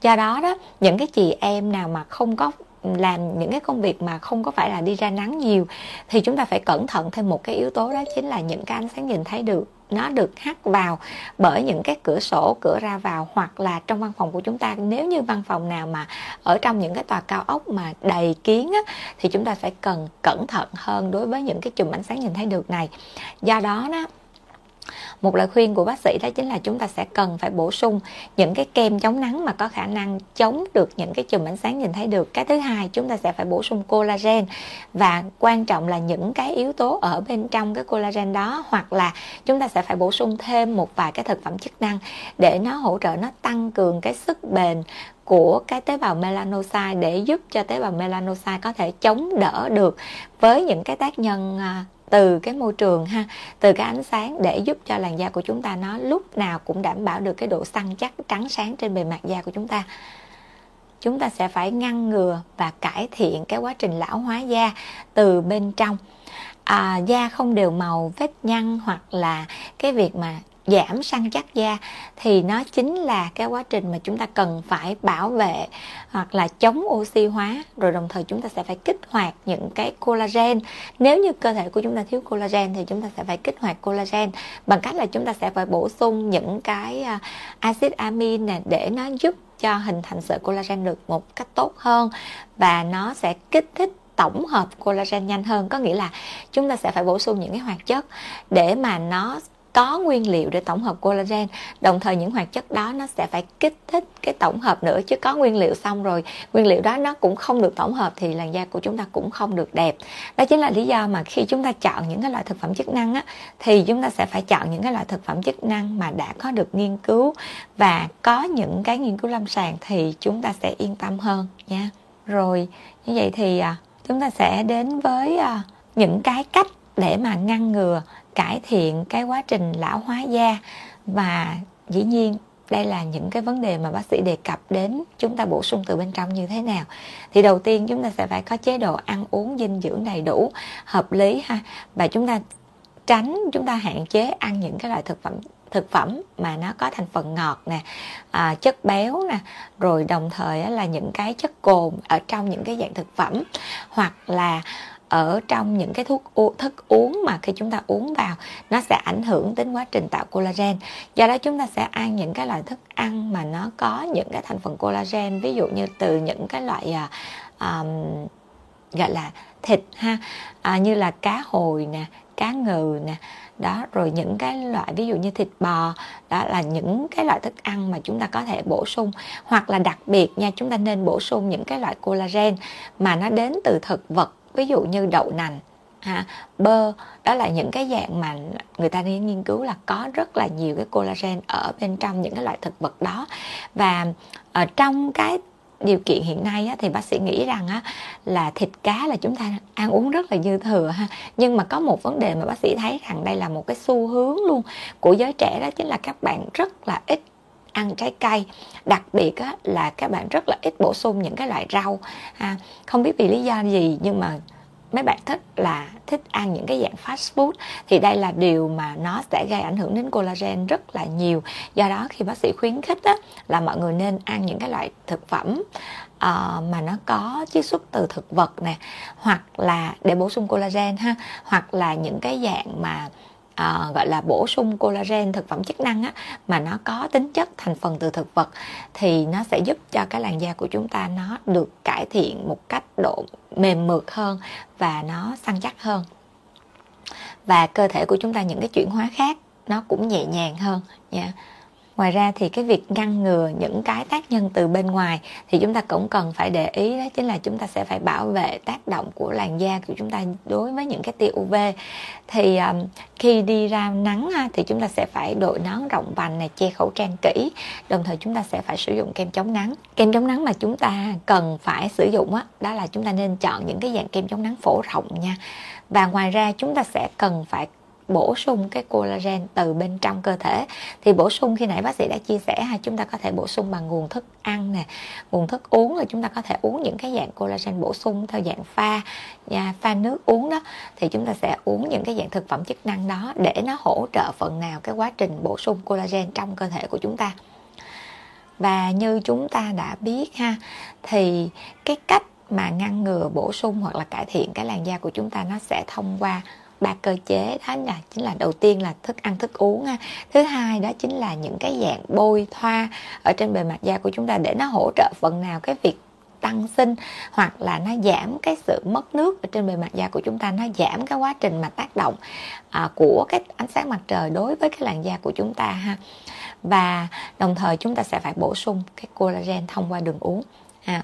Do đó đó những cái chị em nào mà không có làm những cái công việc mà không có phải là đi ra nắng nhiều thì chúng ta phải cẩn thận thêm một cái yếu tố đó chính là những cái ánh sáng nhìn thấy được nó được hắt vào bởi những cái cửa sổ cửa ra vào hoặc là trong văn phòng của chúng ta. Nếu như văn phòng nào mà ở trong những cái tòa cao ốc mà đầy kiến á, thì chúng ta phải cần cẩn thận hơn đối với những cái chùm ánh sáng nhìn thấy được này. Do đó đó một lời khuyên của bác sĩ đó chính là chúng ta sẽ cần phải bổ sung những cái kem chống nắng mà có khả năng chống được những cái chùm ánh sáng nhìn thấy được. Cái thứ hai, chúng ta sẽ phải bổ sung collagen và quan trọng là những cái yếu tố ở bên trong cái collagen đó hoặc là chúng ta sẽ phải bổ sung thêm một vài cái thực phẩm chức năng để nó hỗ trợ, nó tăng cường cái sức bền của cái tế bào melanocyte để giúp cho tế bào melanocyte có thể chống đỡ được với những cái tác nhân à, từ cái môi trường ha từ cái ánh sáng để giúp cho làn da của chúng ta nó lúc nào cũng đảm bảo được cái độ săn chắc trắng sáng trên bề mặt da của chúng ta. Chúng ta sẽ phải ngăn ngừa và cải thiện cái quá trình lão hóa da từ bên trong. À, da không đều màu vết nhăn hoặc là cái việc mà giảm săn chắc da, thì nó chính là cái quá trình mà chúng ta cần phải bảo vệ hoặc là chống oxy hóa. Rồi đồng thời chúng ta sẽ phải kích hoạt những cái collagen. Nếu như cơ thể của chúng ta thiếu collagen thì chúng ta sẽ phải kích hoạt collagen. Bằng cách là chúng ta sẽ phải bổ sung những cái à, axit acid amin này để nó giúp cho hình thành sợi collagen được một cách tốt hơn. Và nó sẽ kích thích tổng hợp collagen nhanh hơn. Có nghĩa là chúng ta sẽ phải bổ sung những cái hoạt chất để mà nó có nguyên liệu để tổng hợp collagen. Đồng thời những hoạt chất đó nó sẽ phải kích thích cái tổng hợp nữa chứ có nguyên liệu xong rồi nguyên liệu đó nó cũng không được tổng hợp thì làn da của chúng ta cũng không được đẹp. Đó chính là lý do mà khi chúng ta chọn những cái loại thực phẩm chức năng á, thì chúng ta sẽ phải chọn những cái loại thực phẩm chức năng mà đã có được nghiên cứu và có những cái nghiên cứu lâm sàng thì chúng ta sẽ yên tâm hơn nha. Rồi như vậy thì à, chúng ta sẽ đến với à, những cái cách để mà ngăn ngừa cải thiện cái quá trình lão hóa da. Và dĩ nhiên đây là những cái vấn đề mà bác sĩ đề cập đến chúng ta bổ sung từ bên trong như thế nào. Thì đầu tiên chúng ta sẽ phải có chế độ ăn uống dinh dưỡng đầy đủ hợp lý ha. Và chúng ta tránh chúng ta hạn chế ăn những cái loại thực phẩm thực phẩm mà nó có thành phần ngọt nè à, chất béo nè. Rồi đồng thời là những cái chất cồn ở trong những cái dạng thực phẩm. Hoặc là ở trong những cái thuốc thức uống mà khi chúng ta uống vào nó sẽ ảnh hưởng đến quá trình tạo collagen. Do đó chúng ta sẽ ăn những cái loại thức ăn mà nó có những cái thành phần collagen ví dụ như từ những cái loại um, gọi là thịt ha à, như là cá hồi nè cá ngừ nè đó rồi những cái loại ví dụ như thịt bò đó là những cái loại thức ăn mà chúng ta có thể bổ sung. Hoặc là đặc biệt nha chúng ta nên bổ sung những cái loại collagen mà nó đến từ thực vật ví dụ như đậu nành ha, bơ đó là những cái dạng mà người ta đi nghiên cứu là có rất là nhiều cái collagen ở bên trong những cái loại thực vật đó. Và ở trong cái điều kiện hiện nay á, thì bác sĩ nghĩ rằng á, là thịt cá là chúng ta ăn uống rất là dư thừa ha. Nhưng mà có một vấn đề mà bác sĩ thấy rằng đây là một cái xu hướng luôn của giới trẻ đó chính là các bạn rất là ít ăn trái cây đặc biệt á, là các bạn rất là ít bổ sung những cái loại rau ha. không biết vì lý do gì nhưng mà mấy bạn thích là thích ăn những cái dạng fast food thì đây là điều mà nó sẽ gây ảnh hưởng đến collagen rất là nhiều do đó khi bác sĩ khuyến khích á, là mọi người nên ăn những cái loại thực phẩm uh, mà nó có chiết xuất từ thực vật nè hoặc là để bổ sung collagen ha hoặc là những cái dạng mà à, gọi là bổ sung collagen thực phẩm chức năng á mà nó có tính chất thành phần từ thực vật thì nó sẽ giúp cho cái làn da của chúng ta nó được cải thiện một cách độ mềm mượt hơn và nó săn chắc hơn. Và cơ thể của chúng ta những cái chuyển hóa khác nó cũng nhẹ nhàng hơn nha. yeah ngoài ra thì cái việc ngăn ngừa những cái tác nhân từ bên ngoài thì chúng ta cũng cần phải để ý đó chính là chúng ta sẽ phải bảo vệ tác động của làn da của chúng ta đối với những cái tia UV thì um, khi đi ra nắng thì chúng ta sẽ phải đội nón rộng vành này che khẩu trang kỹ. Đồng thời chúng ta sẽ phải sử dụng kem chống nắng. Kem chống nắng mà chúng ta cần phải sử dụng á đó là chúng ta nên chọn những cái dạng kem chống nắng phổ rộng nha. Và ngoài ra chúng ta sẽ cần phải bổ sung cái collagen từ bên trong cơ thể. Thì bổ sung khi nãy bác sĩ đã chia sẻ ha, chúng ta có thể bổ sung bằng nguồn thức ăn nè, nguồn thức uống là chúng ta có thể uống những cái dạng collagen bổ sung theo dạng pha nhà pha nước uống đó. Thì chúng ta sẽ uống những cái dạng thực phẩm chức năng đó để nó hỗ trợ phần nào cái quá trình bổ sung collagen trong cơ thể của chúng ta. Và như chúng ta đã biết ha, thì cái cách mà ngăn ngừa bổ sung hoặc là cải thiện cái làn da của chúng ta nó sẽ thông qua ba cơ chế đó là chính là đầu tiên là thức ăn thức uống ha. Thứ hai đó chính là những cái dạng bôi thoa ở trên bề mặt da của chúng ta để nó hỗ trợ phần nào cái việc tăng sinh hoặc là nó giảm cái sự mất nước ở trên bề mặt da của chúng ta nó giảm cái quá trình mà tác động à, của cái ánh sáng mặt trời đối với cái làn da của chúng ta ha. Và đồng thời chúng ta sẽ phải bổ sung cái collagen thông qua đường uống ha.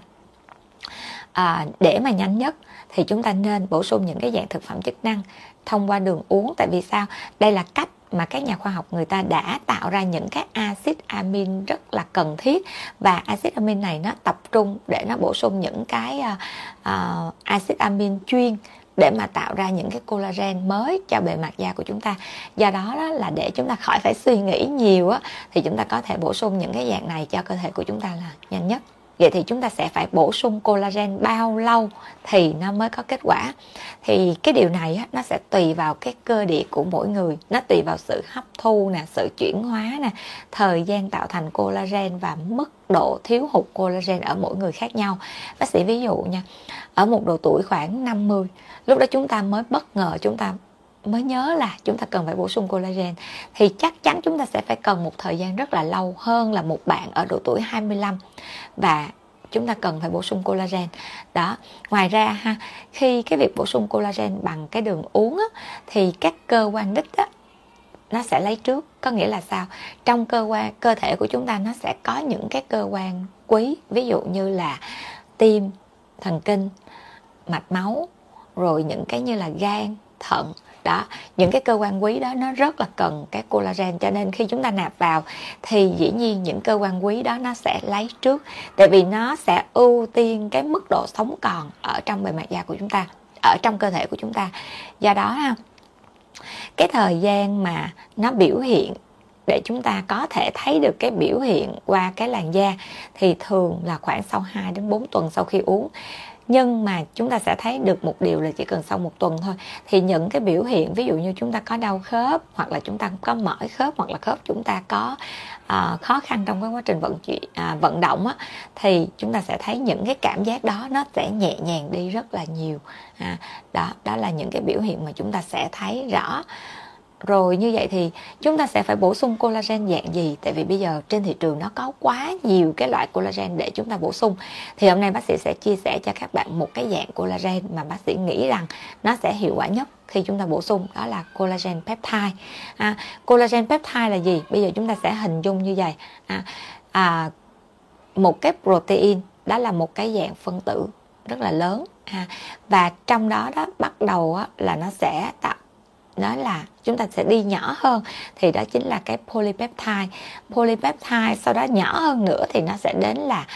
À, để mà nhanh nhất thì chúng ta nên bổ sung những cái dạng thực phẩm chức năng thông qua đường uống. Tại vì sao? Đây là cách mà các nhà khoa học người ta đã tạo ra những cái axit amin rất là cần thiết. Và axit amin này nó tập trung để nó bổ sung những cái uh, uh, axit amin chuyên để mà tạo ra những cái collagen mới cho bề mặt da của chúng ta. Do đó, đó là để chúng ta khỏi phải suy nghĩ nhiều á thì chúng ta có thể bổ sung những cái dạng này cho cơ thể của chúng ta là nhanh nhất vậy thì chúng ta sẽ phải bổ sung collagen bao lâu thì nó mới có kết quả? Thì cái điều này á, nó sẽ tùy vào cái cơ địa của mỗi người. Nó tùy vào sự hấp thu nè sự chuyển hóa nè thời gian tạo thành collagen và mức độ thiếu hụt collagen ở mỗi người khác nhau. Bác sĩ ví dụ nha ở một độ tuổi khoảng 50 lúc đó chúng ta mới bất ngờ chúng ta mới nhớ là chúng ta cần phải bổ sung collagen. Thì chắc chắn chúng ta sẽ phải cần một thời gian rất là lâu hơn là một bạn ở độ tuổi 25 và chúng ta cần phải bổ sung collagen. Đó ngoài ra ha khi cái việc bổ sung collagen bằng cái đường uống á, thì các cơ quan đích á, nó sẽ lấy trước. Có nghĩa là sao? Trong cơ quan cơ thể của chúng ta nó sẽ có những cái cơ quan quý ví dụ như là tim thần kinh mạch máu rồi những cái như là gan thận đó, những cái cơ quan quý đó nó rất là cần cái collagen. Cho nên khi chúng ta nạp vào thì dĩ nhiên những cơ quan quý đó nó sẽ lấy trước. Tại vì nó sẽ ưu tiên cái mức độ sống còn ở trong bề mặt da của chúng ta, ở trong cơ thể của chúng ta. Do đó ha, cái thời gian mà nó biểu hiện để chúng ta có thể thấy được cái biểu hiện qua cái làn da thì thường là khoảng sau 2 đến 4 tuần sau khi uống nhưng mà chúng ta sẽ thấy được một điều là chỉ cần sau một tuần thôi thì những cái biểu hiện ví dụ như chúng ta có đau khớp hoặc là chúng ta có mỏi khớp hoặc là khớp chúng ta có uh, khó khăn trong cái quá trình vận chuyển uh, vận động á, thì chúng ta sẽ thấy những cái cảm giác đó nó sẽ nhẹ nhàng đi rất là nhiều. À, đó đó là những cái biểu hiện mà chúng ta sẽ thấy rõ rồi như vậy thì chúng ta sẽ phải bổ sung collagen dạng gì? Tại vì bây giờ trên thị trường nó có quá nhiều cái loại collagen để chúng ta bổ sung. Thì hôm nay bác sĩ sẽ chia sẻ cho các bạn một cái dạng collagen mà bác sĩ nghĩ rằng nó sẽ hiệu quả nhất khi chúng ta bổ sung đó là collagen peptide. À, collagen peptide là gì? Bây giờ chúng ta sẽ hình dung như vậy. À, à, một cái protein đó là một cái dạng phân tử rất là lớn. À, và trong đó đó bắt đầu á, là nó sẽ tạo đó là chúng ta sẽ đi nhỏ hơn thì đó chính là cái polypeptide. Polypeptide sau đó nhỏ hơn nữa thì nó sẽ đến là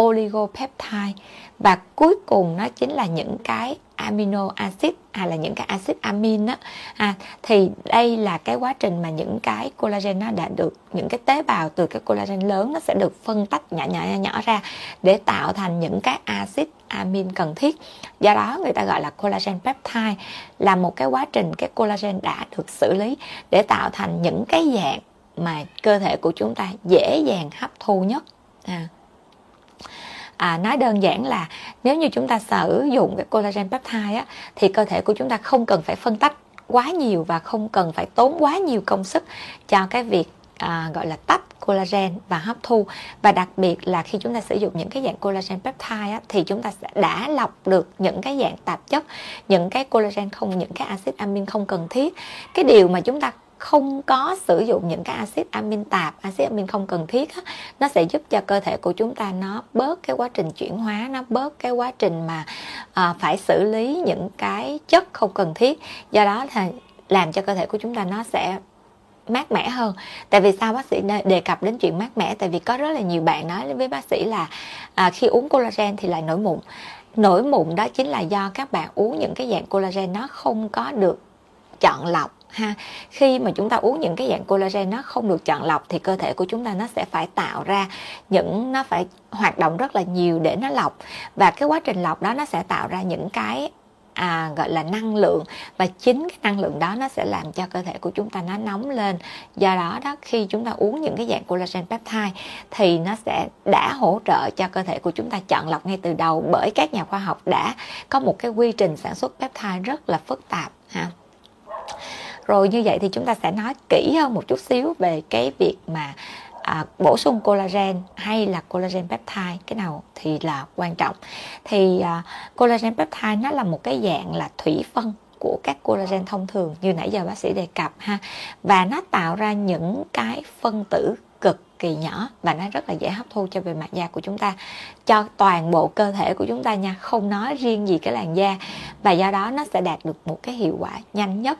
oligopeptide. Và cuối cùng nó chính là những cái amino acid hay là những cái acid amin đó à, thì đây là cái quá trình mà những cái collagen nó đã được những cái tế bào từ cái collagen lớn nó sẽ được phân tách nhỏ nhỏ nhỏ, nhỏ ra để tạo thành những cái acid amin cần thiết. Do đó người ta gọi là collagen peptide là một cái quá trình cái collagen đã được xử lý để tạo thành những cái dạng mà cơ thể của chúng ta dễ dàng hấp thu nhất. À. À, nói đơn giản là nếu như chúng ta sử dụng cái collagen peptide á, thì cơ thể của chúng ta không cần phải phân tách quá nhiều và không cần phải tốn quá nhiều công sức cho cái việc à, gọi là tách collagen và hấp thu. Và đặc biệt là khi chúng ta sử dụng những cái dạng collagen peptide á, thì chúng ta sẽ đã lọc được những cái dạng tạp chất những cái collagen không những cái axit amin không cần thiết. Cái điều mà chúng ta không có sử dụng những cái axit amin tạp axit amin không cần thiết á, nó sẽ giúp cho cơ thể của chúng ta nó bớt cái quá trình chuyển hóa nó bớt cái quá trình mà à, phải xử lý những cái chất không cần thiết. Do đó là làm cho cơ thể của chúng ta nó sẽ mát mẻ hơn. Tại vì sao bác sĩ đề cập đến chuyện mát mẻ? Tại vì có rất là nhiều bạn nói với bác sĩ là à, khi uống collagen thì lại nổi mụn. Nổi mụn đó chính là do các bạn uống những cái dạng collagen nó không có được chọn lọc ha. Khi mà chúng ta uống những cái dạng collagen nó không được chọn lọc thì cơ thể của chúng ta nó sẽ phải tạo ra những nó phải hoạt động rất là nhiều để nó lọc. Và cái quá trình lọc đó nó sẽ tạo ra những cái à, gọi là năng lượng. Và chính cái năng lượng đó nó sẽ làm cho cơ thể của chúng ta nó nóng lên. Do đó đó khi chúng ta uống những cái dạng collagen peptide thì nó sẽ đã hỗ trợ cho cơ thể của chúng ta chọn lọc ngay từ đầu bởi các nhà khoa học đã có một cái quy trình sản xuất peptide rất là phức tạp ha. Rồi như vậy thì chúng ta sẽ nói kỹ hơn một chút xíu về cái việc mà à, bổ sung collagen hay là collagen peptide cái nào thì là quan trọng. Thì à, collagen peptide nó là một cái dạng là thủy phân của các collagen thông thường như nãy giờ bác sĩ đề cập ha. Và nó tạo ra những cái phân tử cực kỳ nhỏ và nó rất là dễ hấp thu cho bề mặt da của chúng ta cho toàn bộ cơ thể của chúng ta nha không nói riêng gì cái làn da và do đó nó sẽ đạt được một cái hiệu quả nhanh nhất.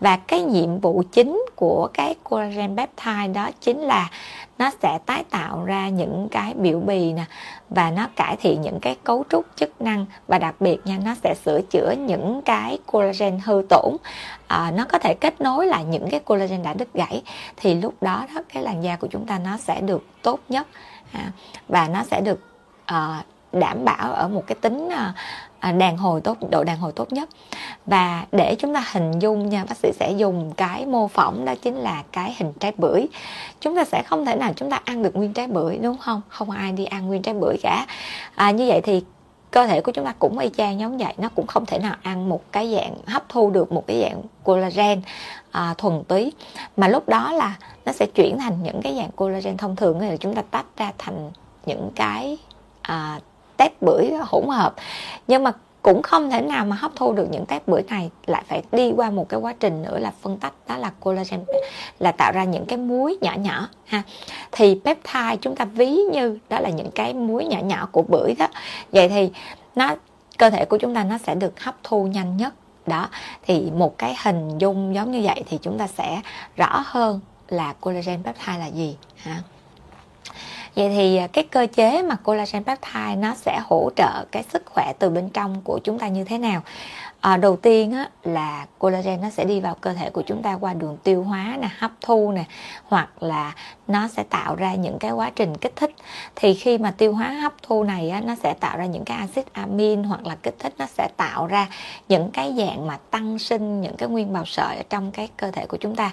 Và cái nhiệm vụ chính của cái collagen peptide đó chính là nó sẽ tái tạo ra những cái biểu bì nè và nó cải thiện những cái cấu trúc chức năng và đặc biệt nha nó sẽ sửa chữa những cái collagen hư tổn. À, nó có thể kết nối lại những cái collagen đã đứt gãy thì lúc đó đó cái làn da của chúng ta nó sẽ được tốt nhất. À, và nó sẽ được Ờ, đảm bảo ở một cái tính ờ, ờ, đàn hồi tốt độ đàn hồi tốt nhất. Và để chúng ta hình dung nha bác sĩ sẽ dùng cái mô phỏng đó chính là cái hình trái bưởi. Chúng ta sẽ không thể nào chúng ta ăn được nguyên trái bưởi đúng không? Không ai đi ăn nguyên trái bưởi cả. À, như vậy thì cơ thể của chúng ta cũng y chang giống vậy. Nó cũng không thể nào ăn một cái dạng hấp thu được một cái dạng collagen à, thuần túy. Mà lúc đó là nó sẽ chuyển thành những cái dạng collagen thông thường là chúng ta tách ra thành những cái à, tép bưởi hỗn hợp. Nhưng mà cũng không thể nào mà hấp thu được những tép bưởi này lại phải đi qua một cái quá trình nữa là phân tách đó là collagen là tạo ra những cái muối nhỏ nhỏ ha. Thì peptide chúng ta ví như đó là những cái muối nhỏ nhỏ của bưởi đó. Vậy thì nó cơ thể của chúng ta nó sẽ được hấp thu nhanh nhất đó. Thì một cái hình dung giống như vậy thì chúng ta sẽ rõ hơn là collagen peptide là gì ha vậy thì à, cái cơ chế mà collagen peptide nó sẽ hỗ trợ cái sức khỏe từ bên trong của chúng ta như thế nào? À, đầu tiên á, là collagen nó sẽ đi vào cơ thể của chúng ta qua đường tiêu hóa nè hấp thu nè hoặc là nó sẽ tạo ra những cái quá trình kích thích. Thì khi mà tiêu hóa hấp thu này á, nó sẽ tạo ra những cái axit amin hoặc là kích thích nó sẽ tạo ra những cái dạng mà tăng sinh những cái nguyên bào sợi ở trong cái cơ thể của chúng ta.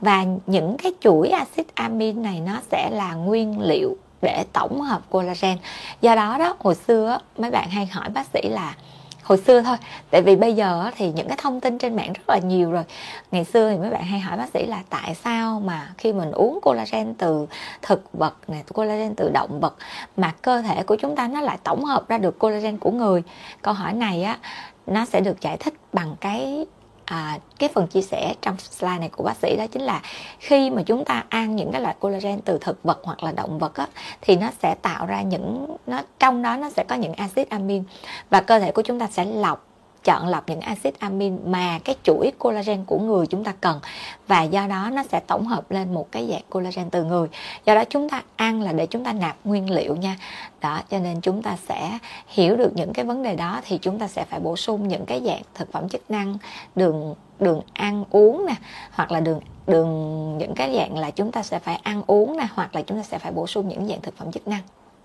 Và những cái chuỗi axit amin này nó sẽ là nguyên liệu để tổng hợp collagen. Do đó đó, hồi xưa mấy bạn hay hỏi bác sĩ là hồi xưa thôi, tại vì bây giờ thì những cái thông tin trên mạng rất là nhiều rồi. Ngày xưa thì mấy bạn hay hỏi bác sĩ là tại sao mà khi mình uống collagen từ thực vật này collagen từ động vật mà cơ thể của chúng ta nó lại tổng hợp ra được collagen của người? Câu hỏi này á, nó sẽ được giải thích bằng cái à, cái phần chia sẻ trong slide này của bác sĩ đó chính là khi mà chúng ta ăn những cái loại collagen từ thực vật hoặc là động vật á, thì nó sẽ tạo ra những nó trong đó nó sẽ có những axit amin và cơ thể của chúng ta sẽ lọc chọn lọc những axit amin mà cái chuỗi collagen của người chúng ta cần. Và do đó nó sẽ tổng hợp lên một cái dạng collagen từ người. Do đó chúng ta ăn là để chúng ta nạp nguyên liệu nha. Đó, cho nên chúng ta sẽ hiểu được những cái vấn đề đó thì chúng ta sẽ phải bổ sung những cái dạng thực phẩm chức năng, đường đường ăn uống nè, hoặc là đường đường, những cái dạng là chúng ta sẽ phải ăn uống nè, hoặc là chúng ta sẽ phải bổ sung những dạng thực phẩm chức năng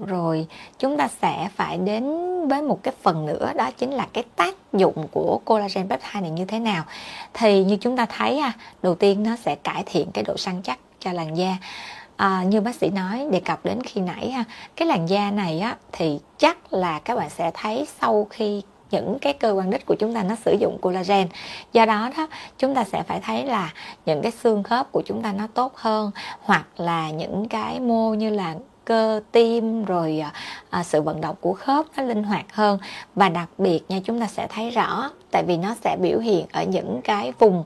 rồi chúng ta sẽ phải đến với một cái phần nữa đó chính là cái tác dụng của collagen peptide này như thế nào. Thì như chúng ta thấy đầu tiên nó sẽ cải thiện cái độ săn chắc cho làn da. À, như bác sĩ nói đề cập đến khi nãy ha cái làn da này á thì chắc là các bạn sẽ thấy sau khi những cái cơ quan đích của chúng ta nó sử dụng collagen. Do đó đó chúng ta sẽ phải thấy là những cái xương khớp của chúng ta nó tốt hơn hoặc là những cái mô như là cơ tim rồi à, à, sự vận động của khớp nó linh hoạt hơn. Và đặc biệt nha chúng ta sẽ thấy rõ tại vì nó sẽ biểu hiện ở những cái vùng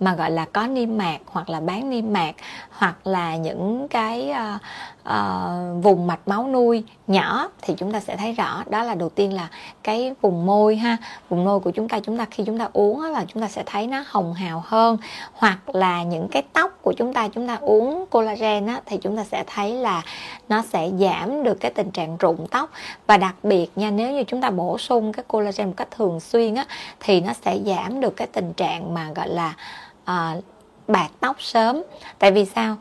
mà gọi là có niêm mạc hoặc là bán niêm mạc hoặc là những cái uh, uh, vùng mạch máu nuôi nhỏ thì chúng ta sẽ thấy rõ. Đó là đầu tiên là cái vùng môi ha. Vùng môi của chúng ta chúng ta khi chúng ta uống là chúng ta sẽ thấy nó hồng hào hơn. Hoặc là những cái tóc của chúng ta chúng ta uống collagen á, thì chúng ta sẽ thấy là nó sẽ giảm được cái tình trạng rụng tóc. Và đặc biệt nha nếu như chúng ta bổ sung cái collagen một cách thường xuyên á thì nó sẽ giảm được cái tình trạng mà gọi là uh, bạc tóc sớm. Tại vì sao?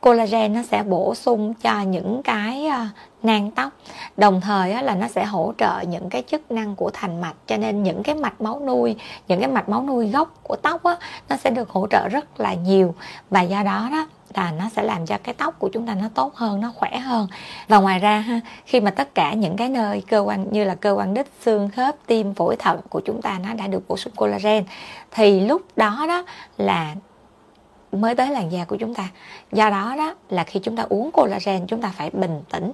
Collagen nó sẽ bổ sung cho những cái uh, nang tóc. Đồng thời á, là nó sẽ hỗ trợ những cái chức năng của thành mạch. Cho nên những cái mạch máu nuôi những cái mạch máu nuôi gốc của tóc á, nó sẽ được hỗ trợ rất là nhiều. Và do đó đó là nó sẽ làm cho cái tóc của chúng ta nó tốt hơn, nó khỏe hơn. Và ngoài ra ha, khi mà tất cả những cái nơi cơ quan, như là cơ quan đích xương, khớp, tim, phổi, thận của chúng ta nó đã được bổ sung collagen, thì lúc đó đó là mới tới làn da của chúng ta do đó đó là khi chúng ta uống collagen chúng ta phải bình tĩnh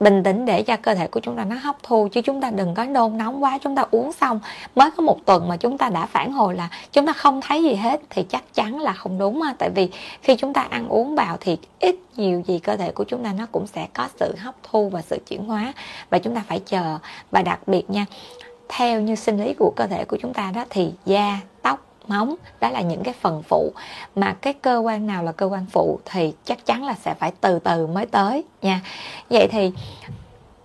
bình tĩnh để cho cơ thể của chúng ta nó hấp thu chứ chúng ta đừng có nôn nóng quá chúng ta uống xong mới có một tuần mà chúng ta đã phản hồi là chúng ta không thấy gì hết thì chắc chắn là không đúng tại vì khi chúng ta ăn uống vào thì ít nhiều gì cơ thể của chúng ta nó cũng sẽ có sự hấp thu và sự chuyển hóa và chúng ta phải chờ và đặc biệt nha theo như sinh lý của cơ thể của chúng ta đó thì da móng, đó là những cái phần phụ. Mà cái cơ quan nào là cơ quan phụ thì chắc chắn là sẽ phải từ từ mới tới nha. Vậy thì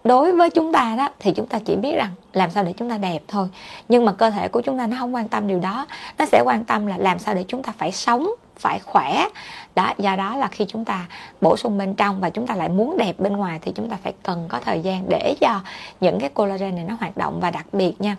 đối với chúng ta đó, thì chúng ta chỉ biết rằng làm sao để chúng ta đẹp thôi. Nhưng mà cơ thể của chúng ta nó không quan tâm điều đó. Nó sẽ quan tâm là làm sao để chúng ta phải sống, phải khỏe. Đó, do đó là khi chúng ta bổ sung bên trong và chúng ta lại muốn đẹp bên ngoài thì chúng ta phải cần có thời gian để cho những cái collagen này nó hoạt động và đặc biệt nha.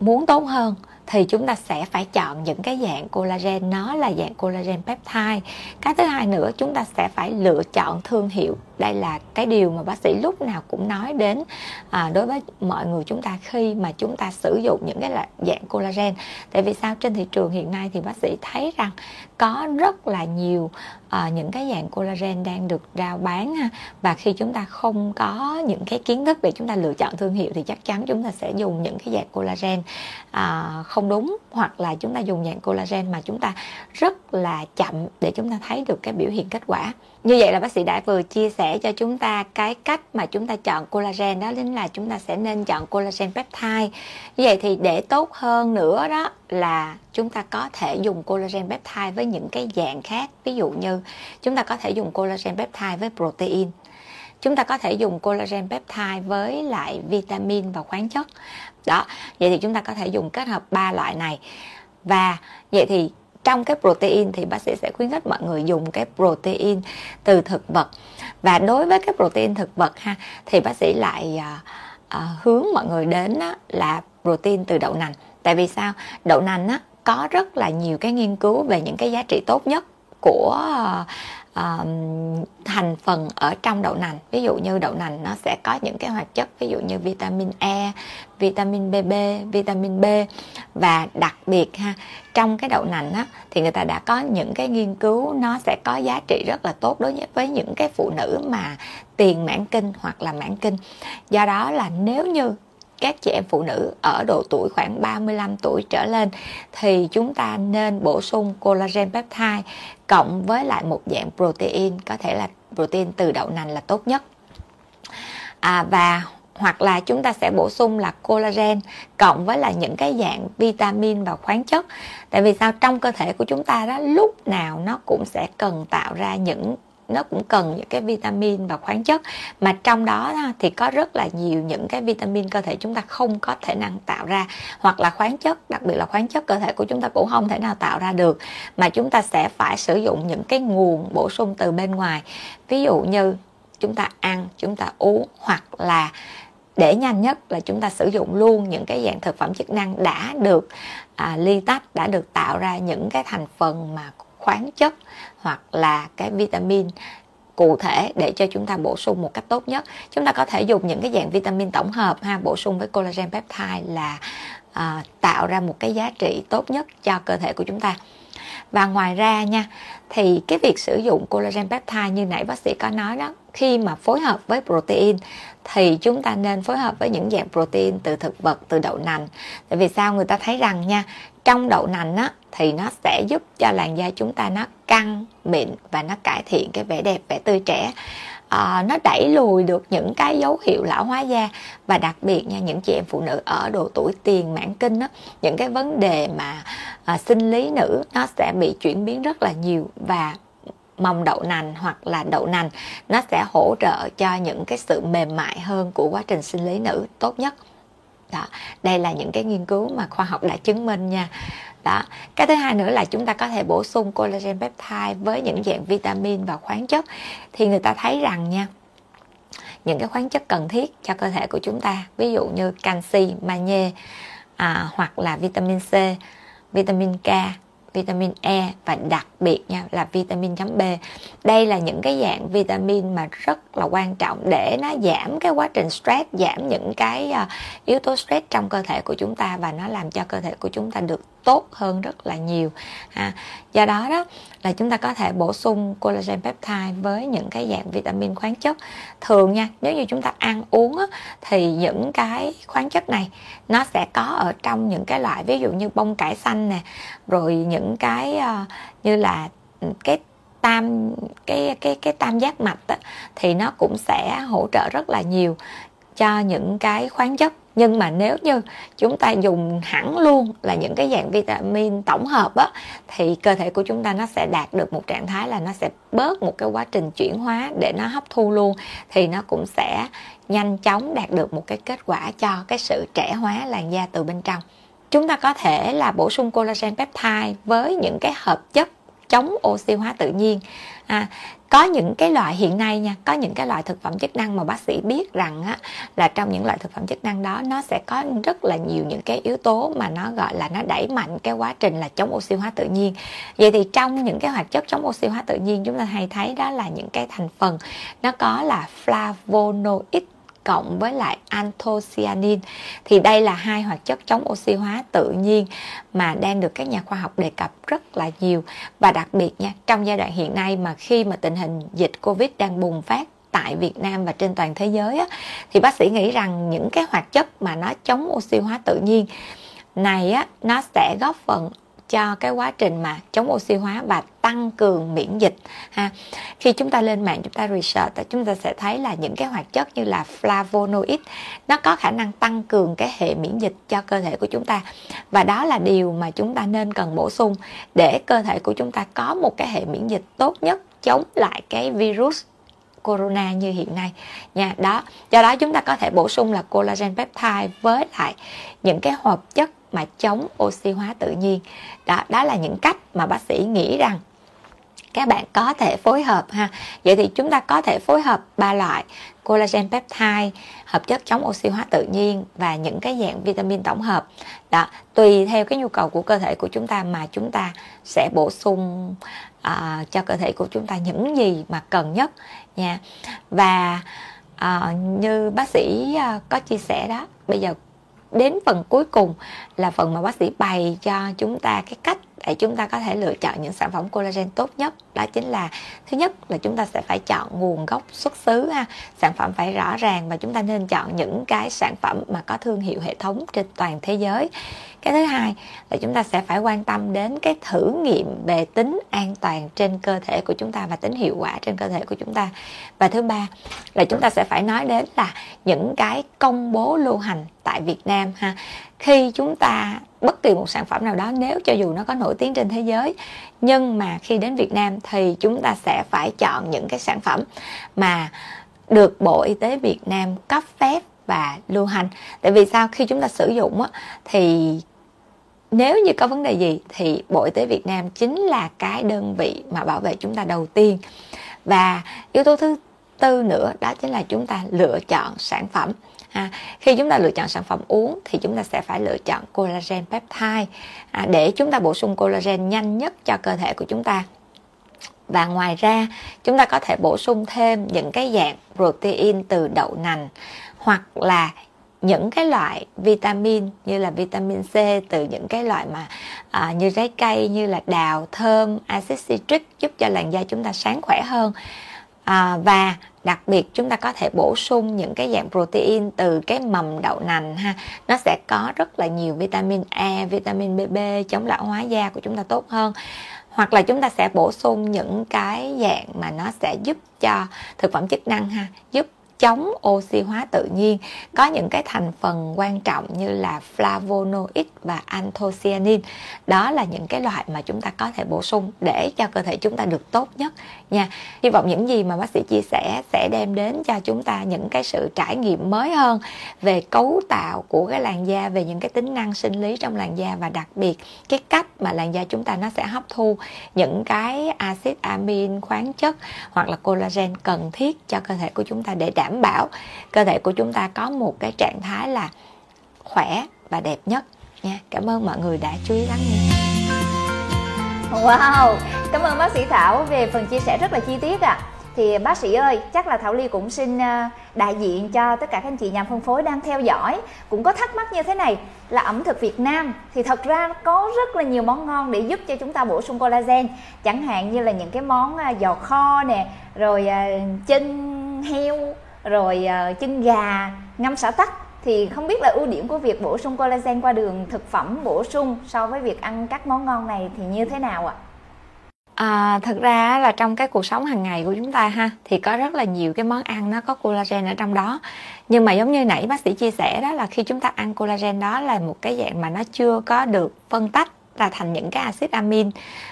Muốn tốt hơn thì chúng ta sẽ phải chọn những cái dạng collagen, nó là dạng collagen peptide. Cái thứ hai nữa, chúng ta sẽ phải lựa chọn thương hiệu đây là cái điều mà bác sĩ lúc nào cũng nói đến à, đối với mọi người chúng ta khi mà chúng ta sử dụng những cái là dạng collagen. Tại vì sao? Trên thị trường hiện nay thì bác sĩ thấy rằng có rất là nhiều à, những cái dạng collagen đang được rao bán ha. Và khi chúng ta không có những cái kiến thức để chúng ta lựa chọn thương hiệu thì chắc chắn chúng ta sẽ dùng những cái dạng collagen à, không đúng. Hoặc là chúng ta dùng dạng collagen mà chúng ta rất là chậm để chúng ta thấy được cái biểu hiện kết quả như vậy là bác sĩ đã vừa chia sẻ cho chúng ta cái cách mà chúng ta chọn collagen, đó chính là chúng ta sẽ nên chọn collagen peptide. Như vậy thì để tốt hơn nữa đó là chúng ta có thể dùng collagen peptide với những cái dạng khác. Ví dụ như chúng ta có thể dùng collagen peptide với protein. Chúng ta có thể dùng collagen peptide với lại vitamin và khoáng chất. Đó, vậy thì chúng ta có thể dùng kết hợp ba loại này. Và vậy thì trong cái protein thì bác sĩ sẽ khuyến khích mọi người dùng cái protein từ thực vật. Và đối với cái protein thực vật ha thì bác sĩ lại à, à, hướng mọi người đến á, là protein từ đậu nành. Tại vì sao? Đậu nành á, có rất là nhiều cái nghiên cứu về những cái giá trị tốt nhất của à, thành phần ở trong đậu nành. Ví dụ như đậu nành nó sẽ có những cái hoạt chất ví dụ như vitamin E, vitamin BB, vitamin B. Và đặc biệt ha trong cái đậu nành á thì người ta đã có những cái nghiên cứu nó sẽ có giá trị rất là tốt đối với những cái phụ nữ mà tiền mãn kinh hoặc là mãn kinh. Do đó là nếu như các chị em phụ nữ ở độ tuổi khoảng 35 tuổi trở lên thì chúng ta nên bổ sung collagen peptide cộng với lại một dạng protein có thể là protein từ đậu nành là tốt nhất. À, và hoặc là chúng ta sẽ bổ sung là collagen cộng với là những cái dạng vitamin và khoáng chất. Tại vì sao? Trong cơ thể của chúng ta đó lúc nào nó cũng sẽ cần tạo ra những nó cũng cần những cái vitamin và khoáng chất. Mà trong đó thì có rất là nhiều những cái vitamin cơ thể chúng ta không có thể năng tạo ra. Hoặc là khoáng chất đặc biệt là khoáng chất cơ thể của chúng ta cũng không thể nào tạo ra được. Mà chúng ta sẽ phải sử dụng những cái nguồn bổ sung từ bên ngoài. Ví dụ như chúng ta ăn chúng ta uống hoặc là để nhanh nhất là chúng ta sử dụng luôn những cái dạng thực phẩm chức năng đã được à, ly tách đã được tạo ra những cái thành phần mà khoáng chất hoặc là cái vitamin cụ thể để cho chúng ta bổ sung một cách tốt nhất. Chúng ta có thể dùng những cái dạng vitamin tổng hợp ha bổ sung với collagen peptide là à, tạo ra một cái giá trị tốt nhất cho cơ thể của chúng ta. Và ngoài ra nha thì cái việc sử dụng collagen peptide như nãy bác sĩ có nói đó khi mà phối hợp với protein thì chúng ta nên phối hợp với những dạng protein từ thực vật từ đậu nành. Tại vì sao người ta thấy rằng nha trong đậu nành á thì nó sẽ giúp cho làn da chúng ta nó căng mịn và nó cải thiện cái vẻ đẹp vẻ tươi trẻ. À, nó đẩy lùi được những cái dấu hiệu lão hóa da và đặc biệt nha những chị em phụ nữ ở độ tuổi tiền mãn kinh á những cái vấn đề mà à, sinh lý nữ nó sẽ bị chuyển biến rất là nhiều và mồng đậu nành hoặc là đậu nành nó sẽ hỗ trợ cho những cái sự mềm mại hơn của quá trình sinh lý nữ tốt nhất. Đó đây là những cái nghiên cứu mà khoa học đã chứng minh nha. Đó cái thứ hai nữa là chúng ta có thể bổ sung collagen peptide với những dạng vitamin và khoáng chất. Thì người ta thấy rằng nha những cái khoáng chất cần thiết cho cơ thể của chúng ta ví dụ như canxi magie à, hoặc là vitamin C vitamin K vitamin E và đặc biệt nha là vitamin nhóm B. Đây là những cái dạng vitamin mà rất là quan trọng để nó giảm cái quá trình stress, giảm những cái ờ, yếu tố stress trong cơ thể của chúng ta và nó làm cho cơ thể của chúng ta được tốt hơn rất là nhiều À, do đó đó là chúng ta có thể bổ sung collagen peptide với những cái dạng vitamin khoáng chất. Thường nha nếu như chúng ta ăn uống á, thì những cái khoáng chất này nó sẽ có ở trong những cái loại ví dụ như bông cải xanh nè rồi những cái uh, như là ừ, cái tam cái cái cái tam giác mạch á, thì nó cũng sẽ hỗ trợ rất là nhiều cho những cái khoáng chất nhưng mà nếu như chúng ta dùng hẳn luôn là những cái dạng vitamin tổng hợp á, thì cơ thể của chúng ta nó sẽ đạt được một trạng thái là nó sẽ bớt một cái quá trình chuyển hóa để nó hấp thu luôn. Thì nó cũng sẽ nhanh chóng đạt được một cái kết quả cho cái sự trẻ hóa làn da từ bên trong. Chúng ta có thể là bổ sung collagen peptide với những cái hợp chất chống oxy hóa tự nhiên. À, có những cái loại hiện nay nha có những cái loại thực phẩm chức năng mà bác sĩ biết rằng á, là trong những loại thực phẩm chức năng đó nó sẽ có rất là nhiều những cái yếu tố mà nó gọi là nó đẩy mạnh cái quá trình là chống oxy hóa tự nhiên. Vậy thì trong những cái hoạt chất chống oxy hóa tự nhiên chúng ta hay thấy đó là những cái thành phần nó có là flavonoid cộng với lại anthocyanin. Thì đây là hai hoạt chất chống oxy hóa tự nhiên mà đang được các nhà khoa học đề cập rất là nhiều. Và đặc biệt nha trong giai đoạn hiện nay mà khi mà tình hình dịch covid đang bùng phát tại Việt Nam và trên toàn thế giới á, thì bác sĩ nghĩ rằng những cái hoạt chất mà nó chống oxy hóa tự nhiên này á, nó sẽ góp phần cho cái quá trình mà chống oxy hóa và tăng cường miễn dịch, ha. Khi chúng ta lên mạng, chúng ta research chúng ta sẽ thấy là những cái hoạt chất như là flavonoid, nó có khả năng tăng cường cái hệ miễn dịch cho cơ thể của chúng ta. Và đó là điều mà chúng ta nên cần bổ sung để cơ thể của chúng ta có một cái hệ miễn dịch tốt nhất chống lại cái virus corona như hiện nay, nha. Đó, do đó chúng ta có thể bổ sung là collagen peptide với lại những cái hợp chất mà chống oxy hóa tự nhiên. Đó đó là những cách mà bác sĩ nghĩ rằng các bạn có thể phối hợp ha. Vậy thì chúng ta có thể phối hợp ba loại collagen peptide hợp chất chống oxy hóa tự nhiên và những cái dạng vitamin tổng hợp. Đó tùy theo cái nhu cầu của cơ thể của chúng ta mà chúng ta sẽ bổ sung uh, cho cơ thể của chúng ta những gì mà cần nhất nha. Và uh, như bác sĩ uh, có chia sẻ đó bây giờ đến phần cuối cùng là phần mà bác sĩ bày cho chúng ta cái cách để chúng ta có thể lựa chọn những sản phẩm collagen tốt nhất. Đó chính là, thứ nhất là chúng ta sẽ phải chọn nguồn gốc xuất xứ ha, sản phẩm phải rõ ràng và chúng ta nên chọn những cái sản phẩm mà có thương hiệu hệ thống trên toàn thế giới cái thứ hai là chúng ta sẽ phải quan tâm đến cái thử nghiệm về tính an toàn trên cơ thể của chúng ta và tính hiệu quả trên cơ thể của chúng ta. Và thứ ba là chúng ta sẽ phải nói đến là những cái công bố lưu hành tại Việt Nam ha. Khi chúng ta bất kỳ một sản phẩm nào đó nếu cho dù nó có nổi tiếng trên thế giới nhưng mà khi đến Việt Nam thì chúng ta sẽ phải chọn những cái sản phẩm mà được Bộ Y tế Việt Nam cấp phép và lưu hành. Tại vì sao? Khi chúng ta sử dụng á, thì nếu như có vấn đề gì thì Bộ Y tế Việt Nam chính là cái đơn vị mà bảo vệ chúng ta đầu tiên. Và yếu tố thứ tư nữa đó chính là chúng ta lựa chọn sản phẩm à, khi chúng ta lựa chọn sản phẩm uống thì chúng ta sẽ phải lựa chọn collagen peptide à, để chúng ta bổ sung collagen nhanh nhất cho cơ thể của chúng ta. Và ngoài ra chúng ta có thể bổ sung thêm những cái dạng protein từ đậu nành hoặc là những cái loại vitamin như là vitamin C từ những cái loại mà à, như trái cây như là đào thơm axit citric giúp cho làn da chúng ta sáng khỏe hơn. À, và đặc biệt chúng ta có thể bổ sung những cái dạng protein từ cái mầm đậu nành ha. Nó sẽ có rất là nhiều vitamin A vitamin BB chống lão hóa da của chúng ta tốt hơn. Hoặc là chúng ta sẽ bổ sung những cái dạng mà nó sẽ giúp cho thực phẩm chức năng ha giúp chống oxy hóa tự nhiên. Có những cái thành phần quan trọng như là flavonoid và anthocyanin. Đó là những cái loại mà chúng ta có thể bổ sung để cho cơ thể chúng ta được tốt nhất nha. Hy vọng những gì mà bác sĩ chia sẻ sẽ đem đến cho chúng ta những cái sự trải nghiệm mới hơn về cấu tạo của cái làn da, về những cái tính năng sinh lý trong làn da và đặc biệt cái cách mà làn da chúng ta nó sẽ hấp thu những cái axit amin khoáng chất hoặc là collagen cần thiết cho cơ thể của chúng ta để đảm đảm bảo cơ thể của chúng ta có một cái trạng thái là khỏe và đẹp nhất nha. Cảm ơn mọi người đã chú ý lắng nghe. Wow, cảm ơn bác sĩ thảo về phần chia sẻ rất là chi tiết ạ. À thì bác sĩ ơi, chắc là thảo ly cũng xin ờ, đại diện cho tất cả các anh chị nhà phân phối đang theo dõi. Cũng có thắc mắc như thế này, là ẩm thực việt nam thì thật ra có rất là nhiều món ngon để giúp cho chúng ta bổ sung collagen. Chẳng hạn như là những cái món ờ, giò kho nè, rồi ờ, chân heo rồi uh, chân gà ngâm xả tắc. Thì không biết là ưu điểm của việc bổ sung collagen qua đường thực phẩm bổ sung so với việc ăn các món ngon này thì như thế nào ạ? À, thực ra là trong cái cuộc sống hàng ngày của chúng ta ha thì có rất là nhiều cái món ăn nó có collagen ở trong đó. Nhưng mà giống như nãy bác sĩ chia sẻ đó là khi chúng ta ăn collagen đó là một cái dạng mà nó chưa có được phân tách ra thành những cái axit amin.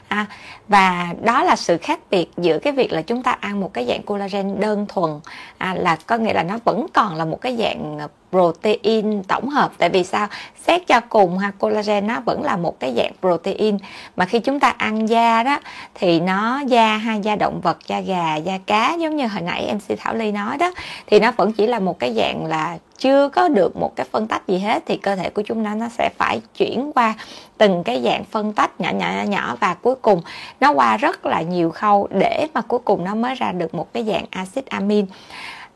À, và đó là sự khác biệt giữa cái việc là chúng ta ăn một cái dạng collagen đơn thuần à, là có nghĩa là nó vẫn còn là một cái dạng protein tổng hợp. Tại vì sao? Xét cho cùng ha collagen nó vẫn là một cái dạng protein. Mà khi chúng ta ăn da đó thì nó da ha da động vật da gà da cá giống như hồi nãy mc thảo ly nói đó thì nó vẫn chỉ là một cái dạng là chưa có được một cái phân tách gì hết thì cơ thể của chúng ta nó sẽ phải chuyển qua từng cái dạng phân tách nhỏ nhỏ nhỏ và cuối cùng nó qua rất là nhiều khâu để mà cuối cùng nó mới ra được một cái dạng axit amin.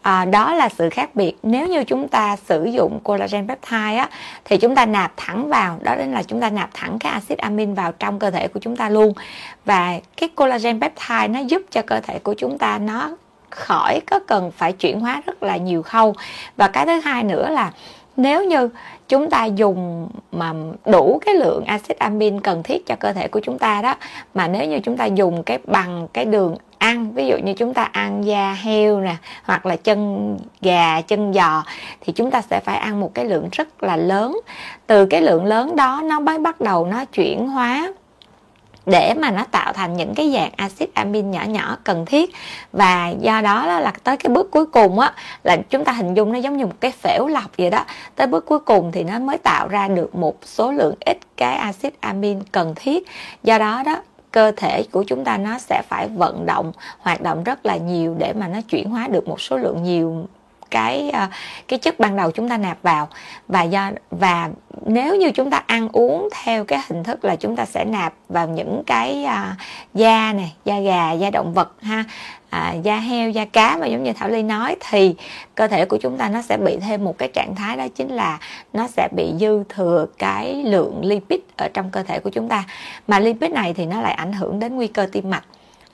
À, đó là sự khác biệt. Nếu như chúng ta sử dụng collagen peptide á thì chúng ta nạp thẳng vào đó là chúng ta nạp thẳng cái axit amin vào trong cơ thể của chúng ta luôn. Và cái collagen peptide nó giúp cho cơ thể của chúng ta nó khỏi có cần phải chuyển hóa rất là nhiều khâu. Và cái thứ hai nữa là nếu như chúng ta dùng mà đủ cái lượng axit amin cần thiết cho cơ thể của chúng ta đó. Mà nếu như chúng ta dùng cái bằng cái đường ăn, ví dụ như chúng ta ăn da heo nè, hoặc là chân gà, chân giò, thì chúng ta sẽ phải ăn một cái lượng rất là lớn. Từ cái lượng lớn đó, nó mới bắt đầu nó chuyển hóa để mà nó tạo thành những cái dạng axit amin nhỏ nhỏ cần thiết. Và do đó là tới cái bước cuối cùng á, là chúng ta hình dung nó giống như một cái phễu lọc vậy đó. Tới bước cuối cùng thì nó mới tạo ra được một số lượng ít cái axit amin cần thiết. Do đó đó, cơ thể của chúng ta nó sẽ phải vận động, hoạt động rất là nhiều để mà nó chuyển hóa được một số lượng nhiều cái ờ, cái chất ban đầu chúng ta nạp vào. Và do và nếu như chúng ta ăn uống theo cái hình thức là chúng ta sẽ nạp vào những cái ờ, da này da gà da động vật ha à, da heo da cá mà giống như thảo ly nói thì cơ thể của chúng ta nó sẽ bị thêm một cái trạng thái đó chính là nó sẽ bị dư thừa cái lượng lipid ở trong cơ thể của chúng ta. Mà lipid này thì nó lại ảnh hưởng đến nguy cơ tim mạch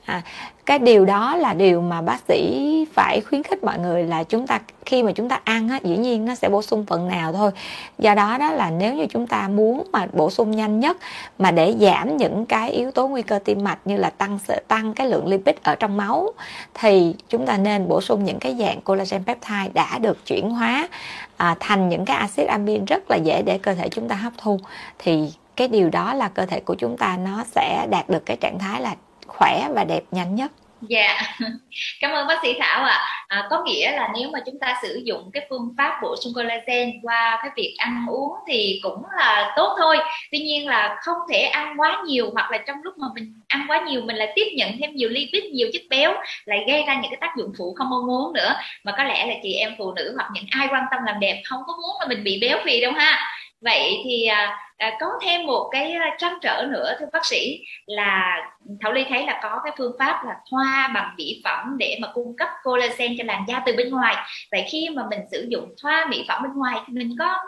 à, cái điều đó là điều mà bác sĩ phải khuyến khích mọi người là chúng ta khi mà chúng ta ăn á, dĩ nhiên nó sẽ bổ sung phần nào thôi. Do đó đó là nếu như chúng ta muốn mà bổ sung nhanh nhất mà để giảm những cái yếu tố nguy cơ tim mạch như là tăng tăng cái lượng lipid ở trong máu thì chúng ta nên bổ sung những cái dạng collagen peptide đã được chuyển hóa à, thành những cái axit amin rất là dễ để cơ thể chúng ta hấp thu. Thì cái điều đó là cơ thể của chúng ta nó sẽ đạt được cái trạng thái là khỏe và đẹp nhanh nhất Dạ, yeah. cảm ơn bác sĩ Thảo ạ. À. À, có nghĩa là nếu mà chúng ta sử dụng cái phương pháp bổ sung collagen qua cái việc ăn uống thì cũng là tốt thôi. Tuy nhiên là không thể ăn quá nhiều hoặc là trong lúc mà mình ăn quá nhiều mình lại tiếp nhận thêm nhiều lipid, nhiều chất béo lại gây ra những cái tác dụng phụ không mong muốn nữa. Mà có lẽ là chị em phụ nữ hoặc những ai quan tâm làm đẹp không có muốn là mình bị béo phì đâu ha vậy thì à, à, có thêm một cái trăn trở nữa thưa bác sĩ là thảo ly thấy là có cái phương pháp là thoa bằng mỹ phẩm để mà cung cấp collagen cho làn da từ bên ngoài. Vậy khi mà mình sử dụng thoa mỹ phẩm bên ngoài thì mình có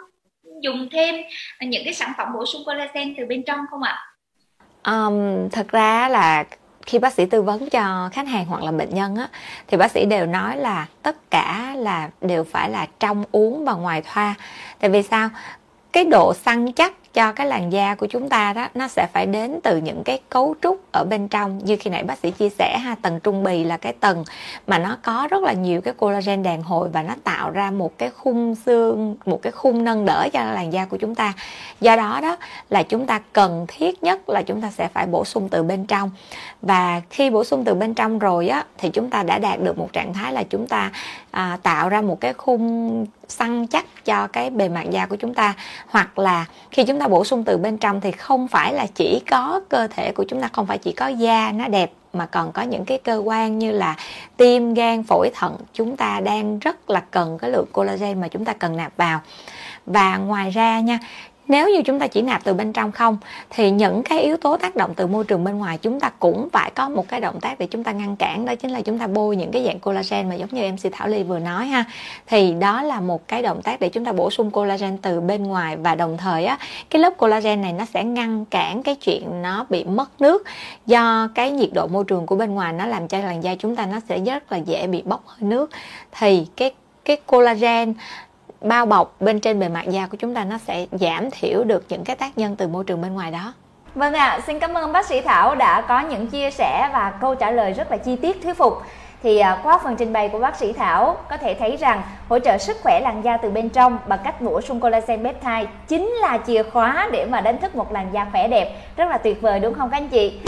dùng thêm những cái sản phẩm bổ sung collagen từ bên trong không ạ? Um, thật ra là khi bác sĩ tư vấn cho khách hàng hoặc là bệnh nhân á thì bác sĩ đều nói là tất cả là đều phải là trong uống và ngoài thoa. Tại vì sao? Cái độ săn chắc cho cái làn da của chúng ta đó nó sẽ phải đến từ những cái cấu trúc ở bên trong. Như khi nãy bác sĩ chia sẻ ha tầng trung bì là cái tầng mà nó có rất là nhiều cái collagen đàn hồi và nó tạo ra một cái khung xương một cái khung nâng đỡ cho làn da của chúng ta. Do đó đó là chúng ta cần thiết nhất là chúng ta sẽ phải bổ sung từ bên trong. Và khi bổ sung từ bên trong rồi á thì chúng ta đã đạt được một trạng thái là chúng ta à, tạo ra một cái khung săn chắc cho cái bề mặt da của chúng ta. Hoặc là khi chúng ta bổ sung từ bên trong thì không phải là chỉ có cơ thể của chúng ta, không phải chỉ có da nó đẹp mà còn có những cái cơ quan như là tim, gan, phổi, thận. Chúng ta đang rất là cần cái lượng collagen mà chúng ta cần nạp vào. Và ngoài ra nha nếu như chúng ta chỉ nạp từ bên trong không, thì những cái yếu tố tác động từ môi trường bên ngoài chúng ta cũng phải có một cái động tác để chúng ta ngăn cản. Đó chính là chúng ta bôi những cái dạng collagen mà giống như MC Thảo Ly vừa nói ha. Thì đó là một cái động tác để chúng ta bổ sung collagen từ bên ngoài và đồng thời á, cái lớp collagen này nó sẽ ngăn cản cái chuyện nó bị mất nước do cái nhiệt độ môi trường của bên ngoài nó làm cho làn da chúng ta nó sẽ rất là dễ bị bốc hơi nước. Thì cái cái collagen bao bọc bên trên bề mặt da của chúng ta nó sẽ giảm thiểu được những cái tác nhân từ môi trường bên ngoài đó Vâng ạ, à, xin cảm ơn bác sĩ Thảo đã có những chia sẻ và câu trả lời rất là chi tiết thuyết phục. Thì à, qua phần trình bày của bác sĩ Thảo có thể thấy rằng hỗ trợ sức khỏe làn da từ bên trong bằng cách bổ sung collagen peptide chính là chìa khóa để mà đánh thức một làn da khỏe đẹp. Rất là tuyệt vời đúng không các anh chị?